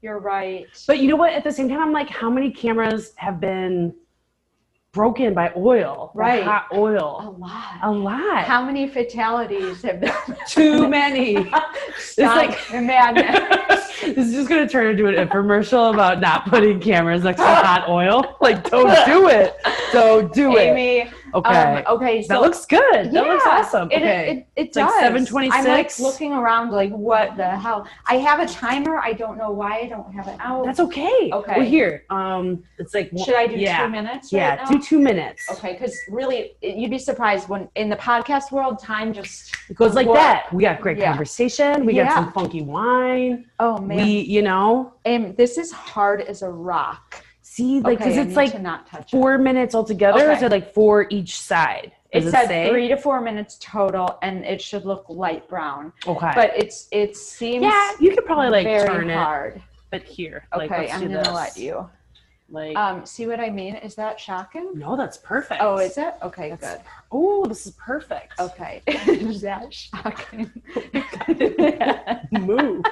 S1: You're right.
S2: But you know what? At the same time, I'm like, how many cameras have been broken by oil?
S1: Right.
S2: Hot oil.
S1: a lot.
S2: A lot.
S1: How many fatalities have been?
S2: Too many.
S1: Stop
S2: like-
S1: madness.
S2: this is just gonna turn into an infomercial about not putting cameras next to hot oil. Like, don't do it. Don't do it.
S1: Amy.
S2: Okay.
S1: Um, okay. So
S2: that looks good. That looks awesome.
S1: It,
S2: okay.
S1: it, it,
S2: It's like
S1: does.
S2: 7:26.
S1: I'm like looking around, like, what the hell? I have a timer. I don't know why I don't have it out.
S2: That's okay.
S1: Okay.
S2: Well, here. Um, it's like
S1: Should I do
S2: yeah.
S1: two minutes?
S2: Yeah,
S1: Right now?
S2: Two minutes.
S1: Okay, because really, you'd be surprised when in the podcast world, time just.
S2: It goes like that. We got great
S1: Yeah.
S2: conversation. We
S1: Yeah.
S2: got some funky wine.
S1: Oh man,
S2: We, you know,
S1: and this is hard as a rock.
S2: see, like, because
S1: I
S2: it's like
S1: not touch it.
S2: four minutes altogether. Or is
S1: Okay.
S2: it like four each side?
S1: It
S2: Does
S1: said
S2: say?
S1: three to four minutes total, and it should look light brown.
S2: Okay.
S1: But it's it seems
S2: yeah, you could probably like
S1: very
S2: turn it.
S1: hard.
S2: But here, like,
S1: Okay,
S2: let's
S1: I'm
S2: do
S1: gonna
S2: this.
S1: let you.
S2: Like,
S1: Um, see what I mean? Is that shocking?
S2: no, that's perfect.
S1: Oh, is it? Okay,
S2: That's-
S1: good.
S2: Oh, this is perfect.
S1: Okay. is that shocking?
S2: Move.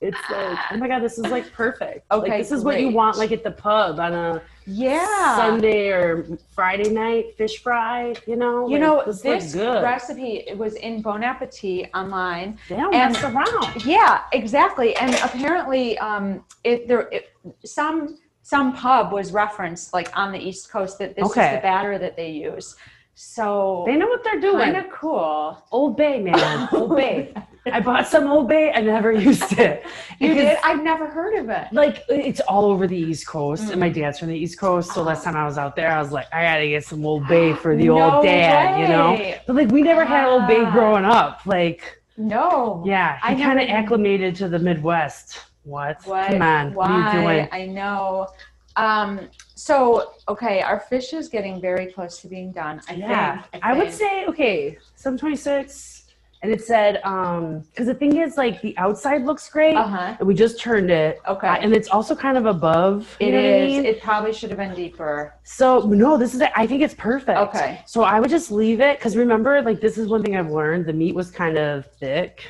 S2: It's like, oh my god, this is like perfect.
S1: Okay,
S2: like, this is what you want, like at the pub on a
S1: yeah.
S2: Sunday or Friday night, fish fry. You know,
S1: You
S2: Like,
S1: know,
S2: this,
S1: this, recipe it was in Bon Appetit online.
S2: Don't
S1: and-
S2: around.
S1: Yeah, exactly. And apparently, um, it there it, some some pub was referenced like on the East Coast that this
S2: Okay.
S1: is the batter that they use. So
S2: They know what they're doing.
S1: kind of cool.
S2: Old Bay, man. Old Bay. I bought some Old Bay. I never used it.
S1: You
S2: Because,
S1: did? I've never heard of it.
S2: Like it's all over the East Coast, and
S1: Mm.
S2: my dad's from the East Coast. So
S1: Oh.
S2: last time I was out there, I was like, I gotta get some Old Bay for the
S1: No
S2: old dad, you know. But like we never had Old Bay growing up. Like
S1: No.
S2: yeah,
S1: I
S2: kind of acclimated to the Midwest. What?
S1: What?
S2: Come on,
S1: Why?
S2: what are you doing?
S1: I know. Um, so okay, our fish is getting very close to being done. I
S2: yeah,
S1: think.
S2: I, would
S1: think.
S2: say okay, seven twenty six, and it said um because the thing is like the outside looks great,
S1: Uh huh.
S2: and we just turned it,
S1: Okay.
S2: uh, and it's also kind of above.
S1: It
S2: what I mean?
S1: It probably should have been deeper.
S2: So no, this is. I think it's perfect.
S1: Okay.
S2: So I would just leave it because remember, like this is one thing I've learned: the meat was kind of thick.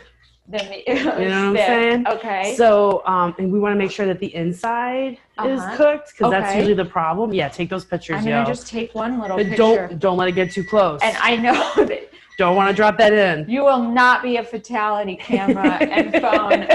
S1: Then the, you
S2: know what I'm saying?
S1: Okay.
S2: So um, and we want to make sure that the inside is
S1: Uh-huh.
S2: cooked because that's usually the problem. Yeah, take those pictures,
S1: I'm gonna just take one little
S2: But
S1: picture.
S2: don't don't let it get too close.
S1: and I know that
S2: don't want to drop that in.
S1: you will not be a fatality camera and phone.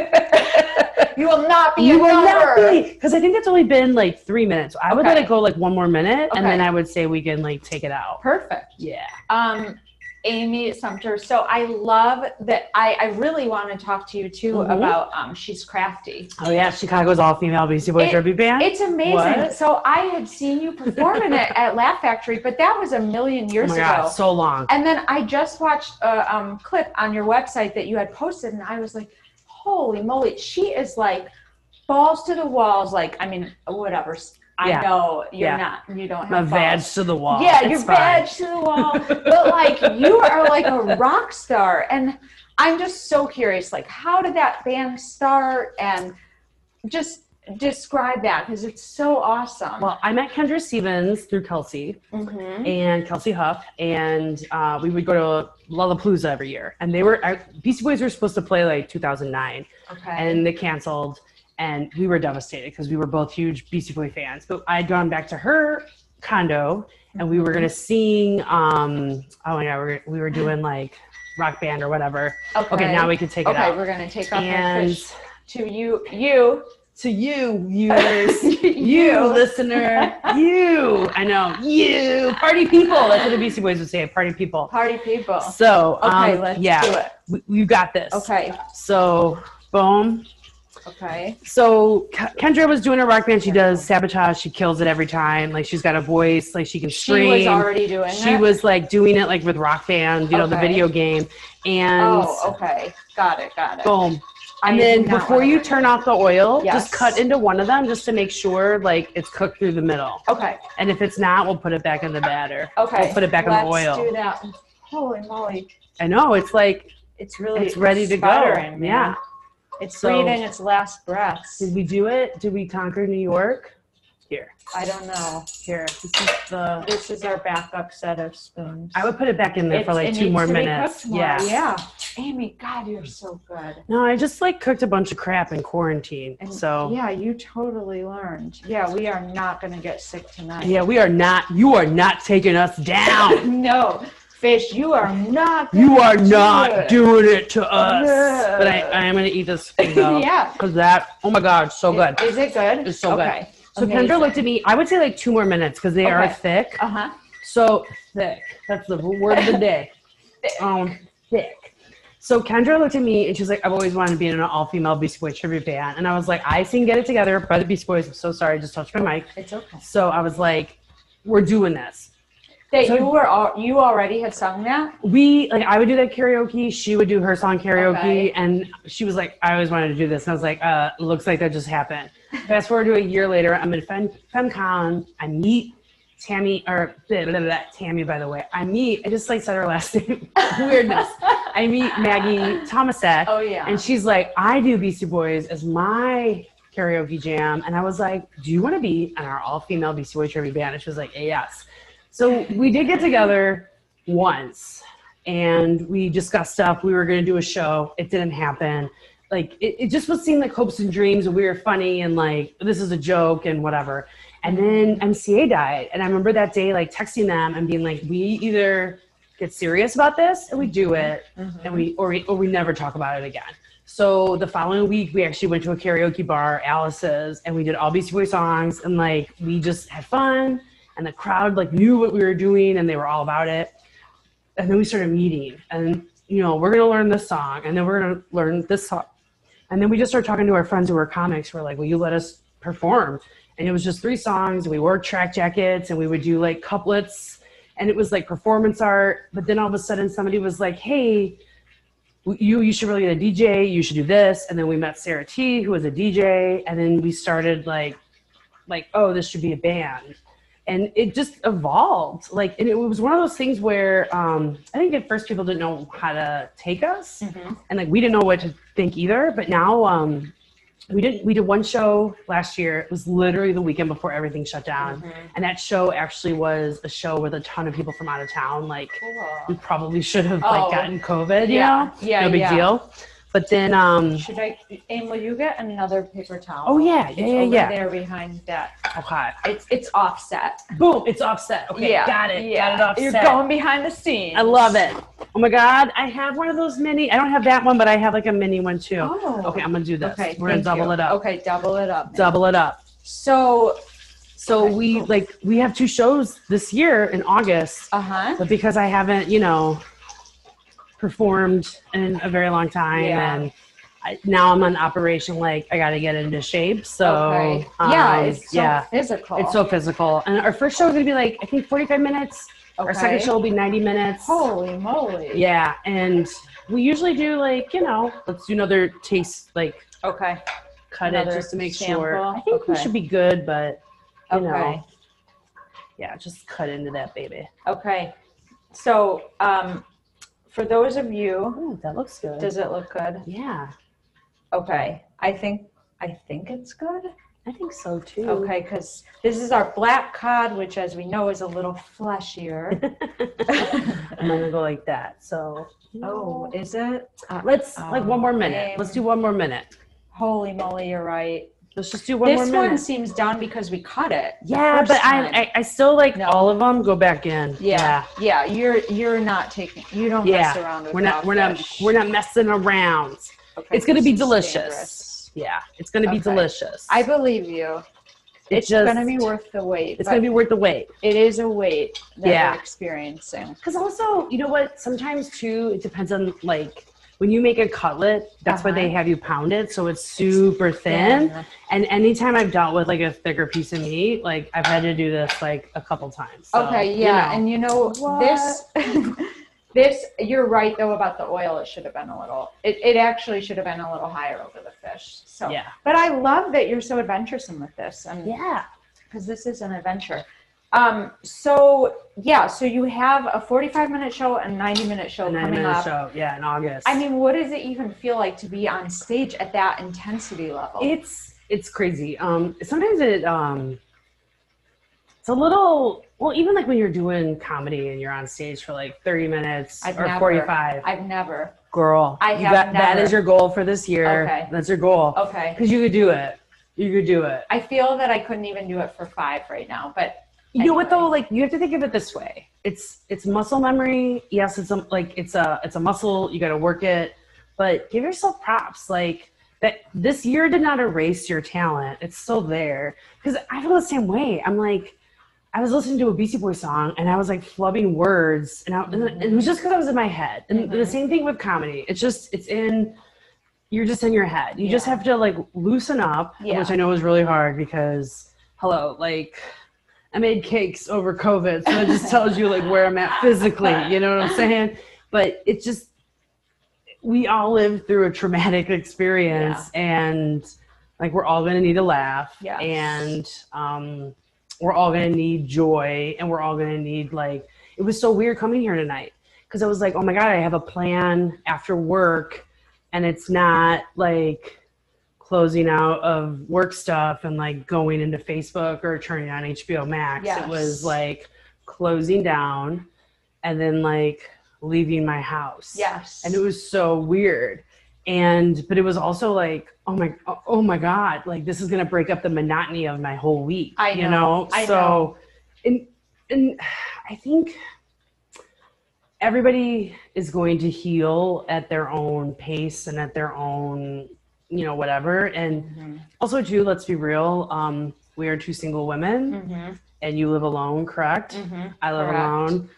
S1: You will not be
S2: You
S1: a
S2: will not be because I think it's only been like three minutes. I would let it go like one more minute, and then I would say we can like take it out.
S1: Perfect.
S2: Yeah.
S1: Um, Amy Sumter. So I love that. I, I really want to talk to you too
S2: Mhm.
S1: about um, she's crafty.
S2: Oh yeah, Chicago's all female Beastie Boys
S1: It-
S2: tribute band.
S1: It's amazing.
S2: What?
S1: So I had seen you performing it at Laugh Factory, but that was a million years
S2: my
S1: ago.
S2: god, so long.
S1: And then I just watched a um, clip on your website that you had posted, and I was like, holy moly, she is like balls to the walls. Like, I mean, whatever. I
S2: Yeah.
S1: know you're
S2: Yeah.
S1: not, you don't have
S2: badge
S1: balls.
S2: to the wall.
S1: Yeah,
S2: It's
S1: your badge to the wall. but like, you are like a rock star. And I'm just so curious, like, how did that band start? And just describe that because it's so awesome.
S2: Well, I met Kendra Stevens through Kelsey
S1: Mhm.
S2: and Kelsey Huff, and uh, we would go to Lollapalooza every year. And they were I, Beastie Boys were supposed to play like 2009,
S1: okay.
S2: and they canceled, and we were devastated because we were both huge Beastie Boy fans. But I'd gone back to her condo, and we were gonna sing. Um, oh my god, we were, we were doing like rock band or whatever. Okay, now we can take it
S1: Okay,
S2: out.
S1: we're gonna take off
S2: And
S1: to you. You.
S2: to you, viewers. you,
S1: You.
S2: listener, you. I know, you. Party people. That's what the Beastie Boys would say. Party people.
S1: Party people.
S2: So,
S1: Okay,
S2: um,
S1: let's
S2: yeah,
S1: do it.
S2: we, we've got this.
S1: Okay.
S2: So, boom.
S1: Okay.
S2: So Kendra was doing her rock band. She does sabotage. She kills it every time. Like she's got a voice. Like she can scream.
S1: She was already doing
S2: She
S1: it.
S2: was like doing it like with rock band, you know, the video game. And
S1: Oh, okay. Got it. Got it.
S2: boom. And
S1: did
S2: then before you turn off the oil,
S1: Yes.
S2: just cut into one of them just to make sure like it's cooked through the middle.
S1: Okay.
S2: And if it's not, we'll put it back in the batter.
S1: Okay.
S2: We'll put it back in the oil.
S1: Let's do that. Holy moly.
S2: I know it's like
S1: It's really
S2: it's ready to go.
S1: man.
S2: Yeah.
S1: It's
S2: So-
S1: breathing its last breaths.
S2: Did we do it? Did we conquer New York? Here,
S1: I don't know.
S2: here. This is the.
S1: This is our backup set of spoons.
S2: I would put it back in there for like
S1: it
S2: two
S1: needs
S2: more
S1: to be
S2: minutes.
S1: cooked more.
S2: Yeah.
S1: Yeah. Amy, God, you're so good.
S2: No, I just like cooked a bunch of crap in quarantine.
S1: And
S2: so
S1: yeah, you totally learned. Yeah, we are not going to get sick tonight.
S2: yeah, we are not. You are not taking us down.
S1: no, fish, you are not.
S2: you are
S1: do
S2: not
S1: it.
S2: doing it to us. But I, I am gonna eat this thing though.
S1: yeah.
S2: Cause that. Oh my god, so good.
S1: Is it good?
S2: It's so good.
S1: okay.
S2: So Kendra looked at me. I would say like two more minutes because they are thick.
S1: Uh huh.
S2: So thick. That's the word of the day. Um, thick. So Kendra looked at me and she's like, "I've always wanted to be in an all-female Beastie Boys tribute band," and I was like, "I sing Get It Together by the Beastie Boys." I'm so sorry, I just touched my mic.
S1: It's okay.
S2: So I was like, "We're doing this."
S1: That
S2: So-
S1: you were all, you already had sung that.
S2: We like I would do that karaoke. She would do her song karaoke,
S1: Okay.
S2: and she was like, "I always wanted to do this." And I was like, "Uh, looks like that just happened." Fast forward to a year later, I'm in Fem- FemCon. I meet Tammy or blah, blah, blah, Tammy, by the way. I meet. I just like said her last name. Weirdness. I meet Maggie Thomasek,
S1: Oh yeah.
S2: and she's like, "I do Beastie Boys as my karaoke jam," and I was like, "Do you want to be in our all-female Beastie Boys tribute band?" And she was like, "Yes." So we did get together once and we discussed stuff. We were going to do a show. It didn't happen. Like it, it just was seemed like hopes and dreams and we were funny and like this is a joke and whatever. And then MCA died. And I remember that day like texting them and being like, we either get serious about this and we do it and we or we or we never talk about it again. So the following week we actually went to a karaoke bar, Alice's, and we did all Beastie Boys songs and like we just had fun and the crowd like knew what we were doing and they were all about it. And then we started meeting and you know we're gonna learn this song and then we're gonna learn this song. And then we just started talking to our friends who were comics we're like will you let us perform? And it was just three songs. We wore track jackets and we would do like couplets. And it was like performance art. But then all of a sudden somebody was like hey you you should really get a dj you should do this. And then we met sarah t who was a dj and then we started like like oh this should be a band and it just evolved like and it was one of those things where um, i think at first people didn't know how to take us
S1: Mhm.
S2: and like we didn't know what to think either but now um, we did we did one show last year it was literally the weekend before everything shut down
S1: Mhm.
S2: and that show actually was a show with a ton of people from out of town like we probably should have
S1: Oh.
S2: like gotten covid you
S1: Yeah.
S2: know
S1: Yeah,
S2: no big
S1: yeah.
S2: deal but then um
S1: Should I? Aim, will you get another paper towel?
S2: oh yeah yeah yeah
S1: over
S2: yeah
S1: there behind that.
S2: okay
S1: It's it's offset.
S2: boom it's offset okay
S1: yeah.
S2: got it
S1: Yeah.
S2: got it offset
S1: You're going behind the scenes.
S2: I love it. Oh my god, I have one of those mini. I don't have that one, but I have like a mini one too.
S1: Oh.
S2: Okay, I'm gonna do this.
S1: Okay.
S2: We're gonna
S1: thank
S2: double
S1: you.
S2: it up.
S1: Okay, double it up.
S2: Double it up.
S1: So,
S2: So we like we have two shows this year in August,
S1: uh huh.
S2: but because I haven't, you know, performed in a very long time,
S1: Yeah.
S2: and I, now I'm on operation. Like I got to get into shape. So
S1: okay. yeah,
S2: um,
S1: it's so
S2: yeah,
S1: physical.
S2: it's so physical. And our first show is gonna be like I think 45 minutes. Okay. Our second show will be 90 minutes.
S1: Holy moly.
S2: Yeah, and we usually do like you know, let's do another taste, like
S1: Okay.
S2: cut
S1: Another
S2: it just to make
S1: sample?
S2: sure. I think we should be good, but you
S1: Okay.
S2: know, yeah, just cut into that baby.
S1: Okay. So, um, for those of you,
S2: Oh, that looks good.
S1: does it look good?
S2: yeah,
S1: Okay. I think I think it's good.
S2: I think so too.
S1: Okay, because this is our black cod, which, as we know, is a little fleshier.
S2: I'm gonna go like that. So,
S1: oh, is it? Uh,
S2: let's
S1: Oh,
S2: like one more minute. Let's do one more minute.
S1: holy moly, you're right.
S2: Let's just do one
S1: this
S2: more
S1: one seems done because we cut it.
S2: yeah, but. I, I I still like
S1: No.
S2: all of them. Go back in.
S1: yeah, yeah, You're you're not taking. You don't
S2: Yeah.
S1: mess around with
S2: We're not we're not we're not messing around.
S1: Okay,
S2: It's gonna be delicious.
S1: dangerous.
S2: Yeah, it's gonna be
S1: Okay.
S2: delicious.
S1: I believe you.
S2: It
S1: It's
S2: just-
S1: gonna be worth the wait.
S2: It's gonna be worth the wait.
S1: It is a wait that
S2: Yeah.
S1: we're experiencing.
S2: Because also, you know what? Sometimes too, it depends on like when you make a cutlet, that's why they
S1: Uh-huh.
S2: have you pound it, so it's super thin.
S1: Thin.
S2: And anytime I've dealt with like a thicker piece of meat, like I've had to do this like a couple times. So,
S1: Okay,
S2: you
S1: yeah,
S2: know.
S1: and you know
S2: What?
S1: this. this you're right though about the oil. It should have been a little. It, it actually should have been a little higher over the fish. So,
S2: yeah,
S1: but I love that you're so adventuresome with this, and
S2: yeah.
S1: because this is an adventure. Um, so yeah, so you have a 45 minute show and 90 minute show
S2: And then
S1: coming
S2: the
S1: up.
S2: show, yeah, in August.
S1: I mean, what does it even feel like to be on stage at that intensity level?
S2: it's it's crazy. Um, sometimes it um, it's a little well, even like when you're doing comedy and you're on stage for like 30 minutes
S1: I've
S2: or
S1: never-
S2: 45.
S1: I've never.
S2: Girl,
S1: I have
S2: got- that is your goal for this year.
S1: Okay.
S2: That's your goal.
S1: Okay.
S2: Because you could do it. You could do it.
S1: I feel that I couldn't even do it for five right now, but
S2: You know what though? Like you have to think of it this way. It's it's muscle memory. Yes, it's a, like it's a it's a muscle. You got to work it, but give yourself props. Like that. This year did not erase your talent. It's still there. Because I feel the same way. I'm like, I was listening to a Beastie Boy song and I was like flubbing words, and, I, and it was just because I was in my head. And the
S1: Mhm.
S2: same thing with comedy. It's just it's in. You're just in your head. You just have to like loosen up,
S1: Yeah.
S2: which I know is really hard because hello, like I made cakes over COVID, so that just tells you like where I'm at physically. You know what I'm saying? But it's just we all live through a traumatic experience, and like we're all gonna need a laugh,
S1: Yes.
S2: and um, we're all gonna need joy, and we're all gonna need like. It was so weird coming here tonight because I was like, oh my god, I have a plan after work, and it's not like closing out of work stuff and like going into Facebook or turning on HBO Max.
S1: Yes.
S2: It was like closing down and then like leaving my house.
S1: yes.
S2: And it was so weird. And but it was also like, oh my oh my God, like this is gonna break up the monotony of my whole week.
S1: I
S2: You
S1: know,
S2: know?
S1: I
S2: so
S1: know.
S2: and and I think everybody is going to heal at their own pace and at their own you know whatever and
S1: Mhm.
S2: also too let's be real um we are two single women
S1: Mhm.
S2: and you live alone correct
S1: Mhm.
S2: i live
S1: Correct.
S2: alone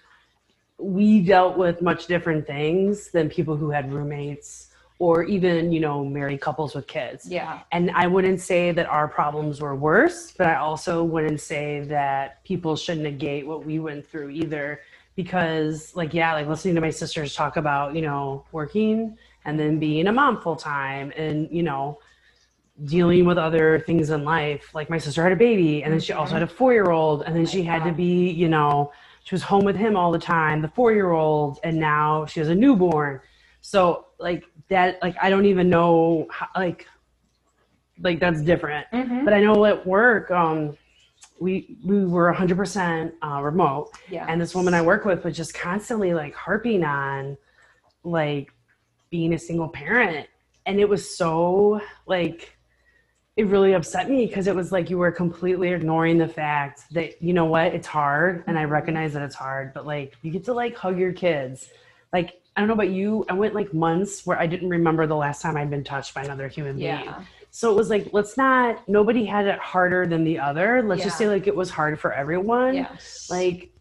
S2: we dealt with much different things than people who had roommates or even you know married couples with kids
S1: Yeah.
S2: and I wouldn't say that our problems were worse, but I also wouldn't say that people should negate what we went through either. Because, like, yeah, like listening to my sisters talk about, you know, working and then being a mom full time and, you know, dealing with other things in life. Like, my sister had a baby and then she also had a four year old, and then she had to be, you know, she was home with him all the time, the four year old, and now she has a newborn. So, like, that, like, I don't even know, how, like, like that's different.
S1: Mhm.
S2: But I know at work, um, we we were 100% uh, remote,
S1: Yeah.
S2: and this woman I work with was just constantly like harping on, like, being a single parent, and it was so like, it really upset me because it was like you were completely ignoring the fact that you know what, it's hard, and I recognize that it's hard, but like you get to like hug your kids, like. I don't know about you. I went like months where I didn't remember the last time I'd been touched by another human being.
S1: Yeah.
S2: So it was like, let's not, nobody had it harder than the other. Let's just say like it was hard for everyone.
S1: Yes.
S2: Like,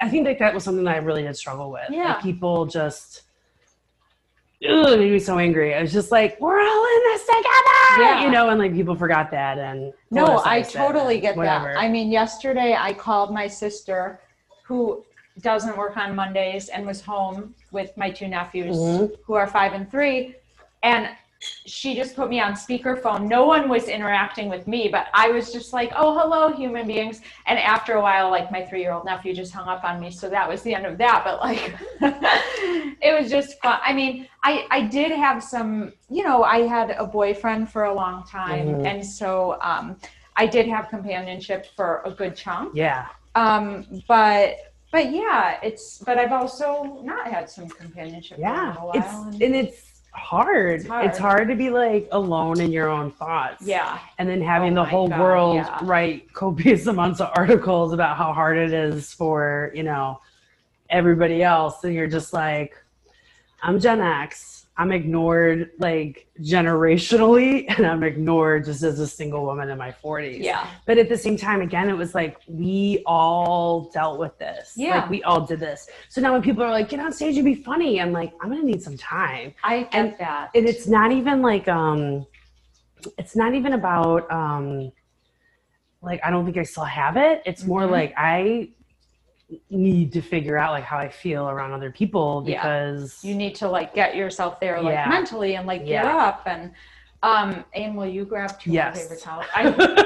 S2: I think like that was something that I really did struggle with.
S1: Yeah.
S2: Like people just, ugh, it made me so angry. I was just like, we're all in this together.
S1: Yeah.
S2: You know, and like people forgot that and.
S1: No, I totally get
S2: whatever.
S1: that. I mean, yesterday I called my sister who doesn't work on Mondays and was home with my two nephews
S2: Mhm.
S1: who are five and three. And she just put me on speakerphone. No one was interacting with me, but I was just like, oh, hello, human beings. And after a while, like my three year old nephew just hung up on me. So that was the end of that. But like, it was just fun. I mean, I, I did have some, you know, I had a boyfriend for a long time.
S2: Mhm.
S1: And so um, I did have companionship for a good chunk.
S2: Yeah.
S1: Um, but, but yeah, it's, but I've also not had some companionship
S2: Yeah.
S1: for a while.
S2: It's,
S1: and
S2: it's hard.
S1: It's hard.
S2: It's hard to be like alone in your own thoughts.
S1: yeah.
S2: and then having
S1: Oh
S2: the whole
S1: God,
S2: world
S1: yeah.
S2: write copious amounts of articles about how hard it is for you know everybody else and you're just like i'm gen x I'm ignored like generationally, and I'm ignored just as a single woman in my 40s.
S1: Yeah.
S2: But at the same time, again, it was like we all dealt with this.
S1: Yeah.
S2: Like we all did this. So now when people are like, get on stage and be funny, I'm like, I'm gonna need some time.
S1: I get
S2: And-
S1: that.
S2: And it's not even like um it's not even about um like I don't think I still have it. It's more
S1: Mhm.
S2: like I need to figure out like how I feel around other people
S1: Yeah.
S2: because
S1: you need to like get yourself there like
S2: Yeah.
S1: mentally and like get up and um and will you grab two
S2: Yes.
S1: paper towels? I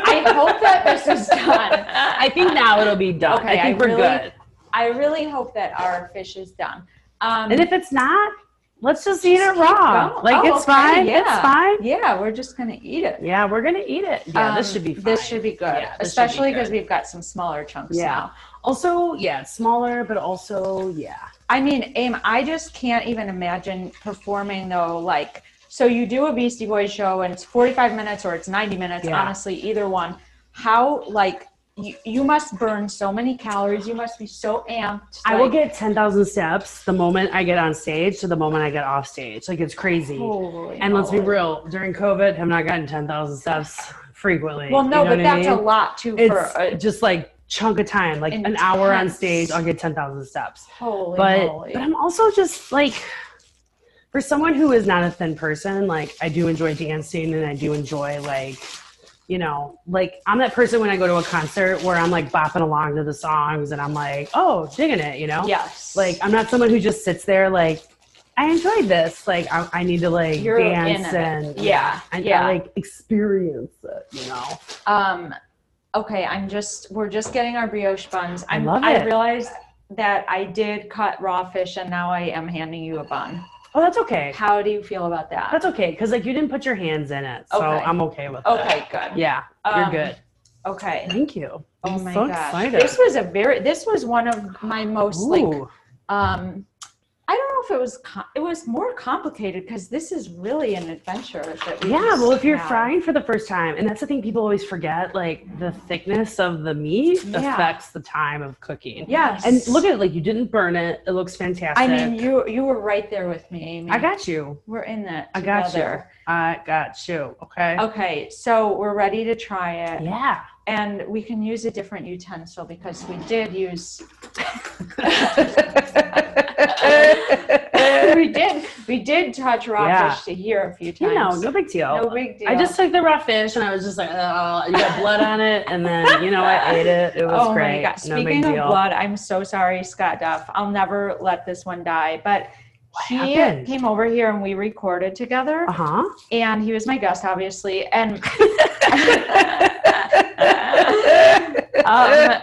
S1: I hope that this is done.
S2: I think now it'll be done.
S1: Okay,
S2: I think
S1: I
S2: we're
S1: really-
S2: good.
S1: I really hope that our fish is done. Um
S2: And if it's not, let's just eat it raw.
S1: going.
S2: Like
S1: Oh,
S2: it's
S1: okay,
S2: fine.
S1: yeah.
S2: It's fine.
S1: yeah, we're just gonna eat it.
S2: Yeah, we're gonna eat it. Yeah, this
S1: Um,
S2: should be fine.
S1: This should be good,
S2: Yeah, this
S1: especially because we've got some smaller chunks
S2: Yeah.
S1: now.
S2: Also, yeah, smaller, but also, yeah.
S1: I mean, Aim, I just can't even imagine performing though. Like, so you do a Beastie Boys show and it's 45 minutes or it's 90 minutes,
S2: Yeah.
S1: honestly, either one. How, like, you, you must burn so many calories. You must be so amped.
S2: I will get 10,000 steps the moment I get on stage to the moment I get off stage. Like, it's crazy.
S1: Holy
S2: and let's be real, during COVID, I've not gotten 10,000 steps frequently.
S1: Well, no,
S2: You know
S1: but
S2: what I
S1: that's
S2: mean?
S1: a lot too
S2: It's
S1: for a
S2: just like chunk of time, like an hour on stage, I'll get 10,000 steps.
S1: holy
S2: but
S1: moly.
S2: but I'm also just like for someone who is not a thin person, like I do enjoy dancing and I do enjoy like you know, like I'm that person when I go to a concert where I'm like bopping along to the songs and I'm like, oh, digging it, you know?
S1: yes.
S2: Like I'm not someone who just sits there like I enjoyed this. Like I, I need to like
S1: You're
S2: dance and
S1: Yeah,
S2: I,
S1: yeah.
S2: I like experience it, you know.
S1: Um, okay, I'm just we're just getting our brioche buns.
S2: I love
S1: I realized that I did cut raw fish, and now I am handing you a bun.
S2: Oh, that's okay.
S1: How do you feel about that?
S2: That's okay because like you didn't put your hands in it, so
S1: Okay.
S2: I'm okay with it.
S1: okay. Good.
S2: Yeah, you're
S1: Um,
S2: good.
S1: Okay.
S2: Thank you.
S1: Oh
S2: I'm
S1: my
S2: so
S1: gosh.
S2: excited.
S1: This was a very. This was one of my most like. Um, I don't know if it was. Com- it was more complicated because this is really an adventure. That we
S2: Yeah, well, if you're frying for the first time, and that's the thing people always forget, like the thickness of the meat
S1: Yeah.
S2: affects the time of cooking.
S1: Yes.
S2: And look at it, like you didn't burn it. It looks fantastic.
S1: I mean, you you were right there with me, Amy.
S2: I got you.
S1: We're in that.
S2: I got you. I got you. Okay.
S1: Okay, so we're ready to try it.
S2: Yeah.
S1: And we can use a different utensil because we did use we did we did touch raw
S2: Yeah.
S1: fish to here a few
S2: you know,
S1: times.
S2: no big deal.
S1: no big deal.
S2: I just took the raw fish and I was just like, oh, you got blood on it, and then you know I ate it. It was
S1: oh
S2: great.
S1: my god!
S2: No
S1: Speaking of
S2: deal.
S1: blood, I'm so sorry, Scott Duff. I'll never let this one die. But he
S2: happened?
S1: came over here and we recorded together,
S2: Uh huh.
S1: and he was my guest, obviously, and um,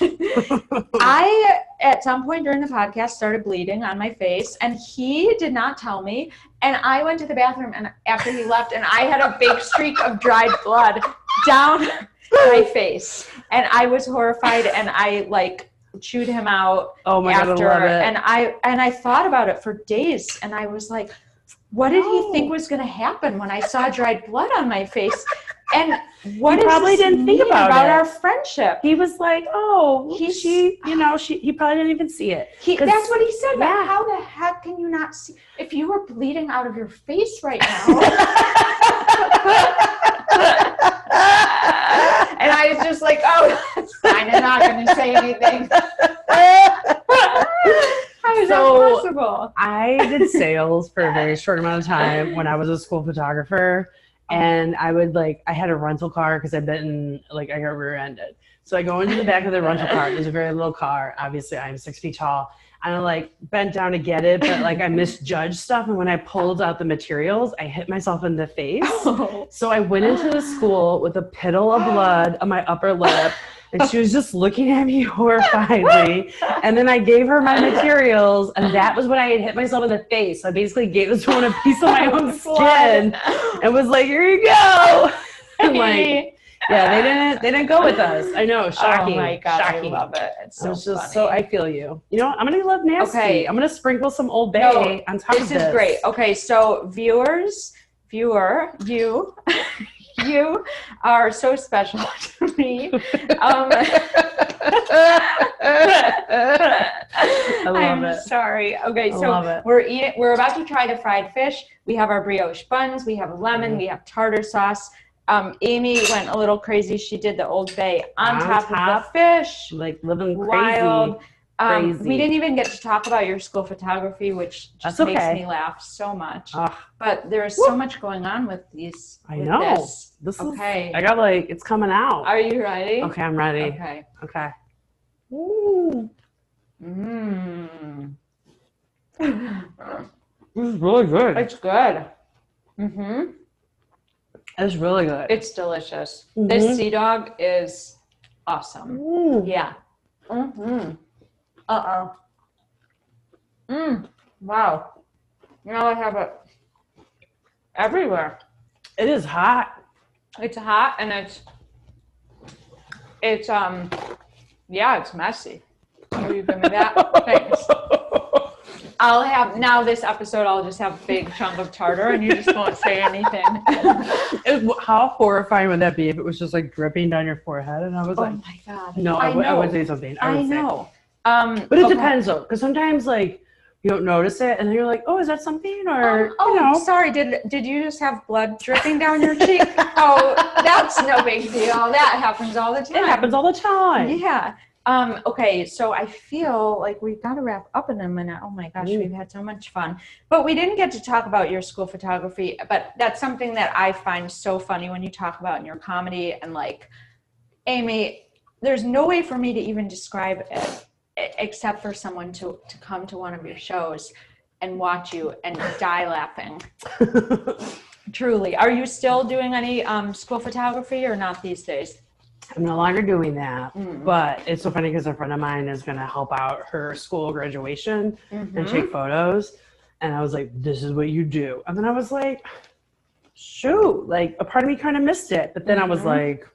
S1: I, at some point during the podcast, started bleeding on my face, and he did not tell me. And I went to the bathroom, and after he left, and I had a big streak of dried blood down my face, and I was horrified, and I like chewed him out
S2: oh my god, I
S1: and I and I thought about it for days, and I was like. What did he think was going to happen when I saw dried blood on my face? And what
S2: He probably didn't think
S1: mean
S2: about it.
S1: our friendship?
S2: he was like, oh,
S1: He-
S2: she, you know, she. He probably didn't even see it.
S1: He, that's what he said.
S2: Yeah.
S1: how the heck can you not see? If you were bleeding out of your face right now, and I was just like, "Oh, fine. I'm not going to say anything." How is
S2: So-
S1: that possible?
S2: I did sales for a very short amount of time when I was a school photographer. And I would like, I had a rental car because I'd been like, I got rear ended. So I go into the back of the rental car. It was a very little car. Obviously, I'm six feet tall. And I like bent down to get it, but like I misjudged stuff. And when I pulled out the materials, I hit myself in the face. So I went into the school with a piddle of blood on my upper lip, and she was just looking at me horrifiedly. And then I gave her my materials, and that was when I had hit myself in the face. So I basically gave this woman a piece of my own skin and was like, "Here you go." And like, yeah, they didn't they didn't go with us. I know, oh shocking.
S1: Oh my god,
S2: shocking.
S1: I love it. It's so
S2: was just
S1: funny.
S2: so I feel you. You know. I'm gonna love nasty.
S1: Okay.
S2: I'm gonna sprinkle some Old Bay
S1: No,
S2: on top
S1: this
S2: of
S1: is
S2: this.
S1: great. Okay, so viewers, viewer, you, you are so special to me. Um,
S2: I love
S1: I'm
S2: it.
S1: Sorry. Okay,
S2: I
S1: so we're eating. We're about to try the fried fish. We have our brioche buns. We have lemon.
S2: Mhm.
S1: We have tartar sauce. Um, Amy went a little crazy. She did the Old Bay on,
S2: On
S1: top, of
S2: top.
S1: the fish.
S2: Like living crazy.
S1: Um, we didn't even get to talk about your school photography, which just
S2: That's
S1: makes
S2: okay.
S1: me laugh so much.
S2: Ugh,
S1: But there is so much going on with these.
S2: I
S1: with
S2: know.
S1: This.
S2: this
S1: Okay.
S2: is. I got like it's coming out.
S1: Are you ready?
S2: okay, I'm ready.
S1: Okay.
S2: Okay. Ooh,
S1: Mmm.
S2: this is really good.
S1: It's good. Mm-hmm.
S2: It's really good.
S1: It's delicious.
S2: Mhm.
S1: This sea dog is awesome.
S2: Ooh.
S1: Yeah. Mm-hmm. Uh-oh. Mm. Wow. Now I have it everywhere.
S2: It is hot.
S1: It's hot and it's it's um yeah, it's messy. Will you give me that? Thanks. I'll have now this episode I'll just have a big chunk of tartar and you just won't say anything.
S2: It- how horrifying would that be if it was just like dripping down your forehead? And I was
S1: oh
S2: like,
S1: my god.
S2: no, I,
S1: I
S2: would, I say something. I,
S1: I
S2: would say.
S1: Um
S2: But it
S1: okay.
S2: depends though, because sometimes like you don't notice it, and then you're like, oh, is that something? Or
S1: Um, oh,
S2: you know,
S1: sorry. Did did you just have blood dripping down your cheek? oh, that's no big deal. That happens all the time.
S2: it happens all the time.
S1: Yeah. Um, okay, so I feel like we've got to wrap up in a minute. Oh my gosh, we've had so much fun. But we didn't get to talk about your school photography, but that's something that I find so funny when you talk about in your comedy and like Amy, there's no way for me to even describe it except for someone to to come to one of your shows and watch you and die laughing. Truly. Are you still doing any um, school photography or not these days?
S2: I'm no longer doing that.
S1: Mm.
S2: But it's so funny because a friend of mine is going to help out her school graduation and
S1: Mhm.
S2: take photos. And I was like, this is what you do. And then I was like, shoot, like a part of me kind of missed it. But then I was
S1: Mhm.
S2: like,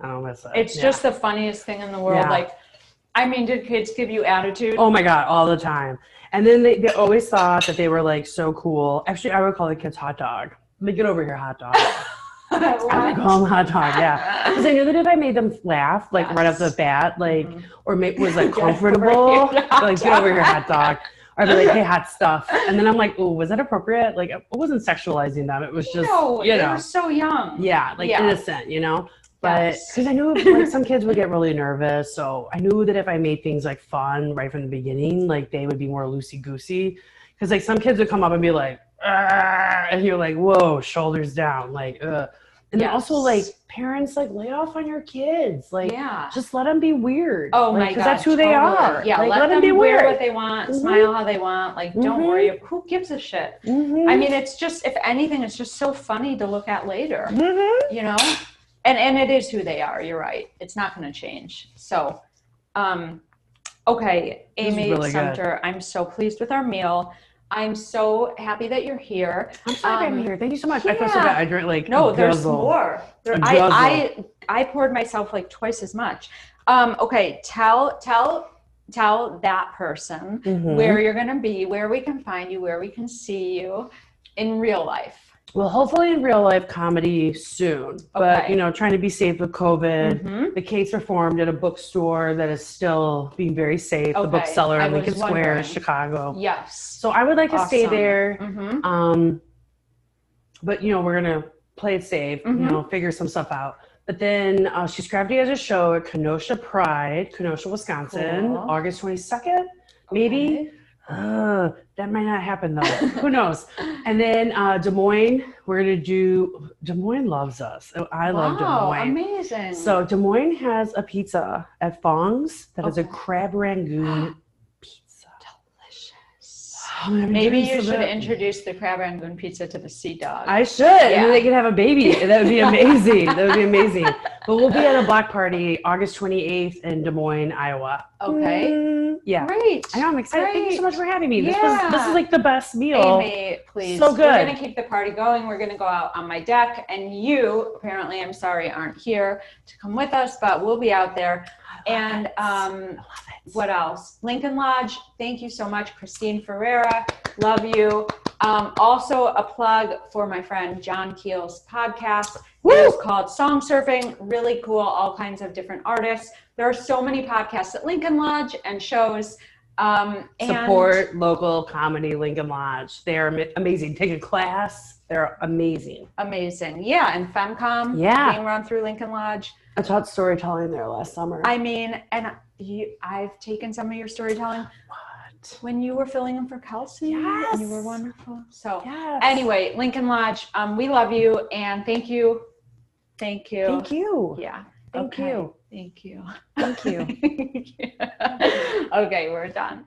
S2: I don't miss it.
S1: It's
S2: Yeah.
S1: just the funniest thing in the world.
S2: Yeah.
S1: Like, I mean, did kids give you attitude?
S2: Oh my god, all the time. And then they, they always thought that they were like so cool. Actually, I would call the kids hot dog. Like, get over here, hot dog. I would call them hot dog, yeah. Because I knew that if I made them laugh, like right off the bat, like,
S1: Mhm.
S2: or was like
S1: Get
S2: comfortable,
S1: here, hot
S2: like, get over here, hot
S1: dog.
S2: Or I'd be like, hey, hot stuff. And then I'm like, oh, was that appropriate? Like, I wasn't sexualizing them. It was just,
S1: no,
S2: you
S1: they
S2: know,
S1: were so young.
S2: yeah, like
S1: Yeah.
S2: innocent, you know? But
S1: Yes.
S2: because I knew like some kids would get really nervous, so I knew that if I made things like fun right from the beginning, like they would be more loosey goosey. Because like some kids would come up and be like, "Ah," and you're like, whoa, shoulders down, like, ugh. And then also like parents like lay off on your kids, like
S1: yeah.
S2: just let them be weird.
S1: Oh
S2: like,
S1: my god,
S2: because that's who they are.
S1: Yeah,
S2: like,
S1: let, them,
S2: them be
S1: wear
S2: weird.
S1: what they want,
S2: Mhm.
S1: smile how they want. Like, don't
S2: Mhm.
S1: worry. Who gives a shit?
S2: Mhm.
S1: I mean, it's just if anything, it's just so funny to look at later.
S2: Mhm.
S1: you know and and it is who they are you're right it's not going to change so um okay amy
S2: really good.
S1: sumter i'm so pleased with our meal i'm so happy that you're here
S2: I'm sorry
S1: Um,
S2: I'm here. Thank you so much. I feel so bad. I drank like
S1: no there's
S2: guzzle.
S1: more there, I, I i poured myself like twice as much um okay tell tell tell that person
S2: Mhm.
S1: where you're going to be where we can find you where we can see you in real life
S2: Well, hopefully in real life comedy soon. But you know, trying to be safe with COVID.
S1: Mhm.
S2: The case reformed at a bookstore that is still being very safe. The Book
S1: Cellar
S2: in Lincoln Square,
S1: wondering.
S2: Chicago.
S1: yes
S2: So I would like to stay
S1: Awesome.
S2: there.
S1: hmm
S2: Um, but you know, we're gonna play it safe.
S1: Mhm.
S2: You know, figure some stuff out. But then uh, she's crafty as a show at Kenosha Pride, Kenosha, Wisconsin,
S1: Cool.
S2: August twenty second. Maybe. Uh, that might not happen though. Who knows? And then uh, Des Moines, we're gonna do. Des Moines loves us. Oh, I love Des
S1: Wow,
S2: Moines.
S1: amazing.
S2: So Des Moines has a pizza at Fong's that that is a crab rangoon. Oh,
S1: Maybe you should introduce the crab rangoon pizza to the sea dog.
S2: I should, and
S1: Yeah.
S2: then they could have a baby. That would be amazing. that would be amazing. But we'll be at a block party August 28th in Des Moines, Iowa.
S1: okay.
S2: Mm, yeah.
S1: Great.
S2: I know. I'm excited. Thank you so much for having me. This was this is like the best meal.
S1: Amy, please.
S2: So good.
S1: We're gonna keep the party going. We're gonna go out on my deck, and you apparently, I'm sorry, aren't here to come with us, but we'll be out there. And um,
S2: I love it.
S1: what else? Lincoln Lodge. Thank you so much, Christine Ferreira. Love you. Um, also, a plug for my friend John Keel's podcast. It's called Song Surfing. Really cool. All kinds of different artists. There are so many podcasts at Lincoln Lodge and shows. Um, and
S2: Support local comedy Lincoln Lodge. They're amazing. Take a class. They're amazing.
S1: Amazing. Yeah. And FemCom
S2: Yeah.
S1: being run through Lincoln Lodge.
S2: I taught storytelling there last summer.
S1: I mean, and you, I've taken some of your storytelling
S2: what?
S1: when you were filling in for Kelsey. And you were wonderful. So,
S2: Yes.
S1: anyway, Lincoln Lodge, um, we love you and thank you. Thank you.
S2: thank you.
S1: Yeah.
S2: Thank
S1: Okay.
S2: you.
S1: Thank you.
S2: Thank you.
S1: okay, we're done.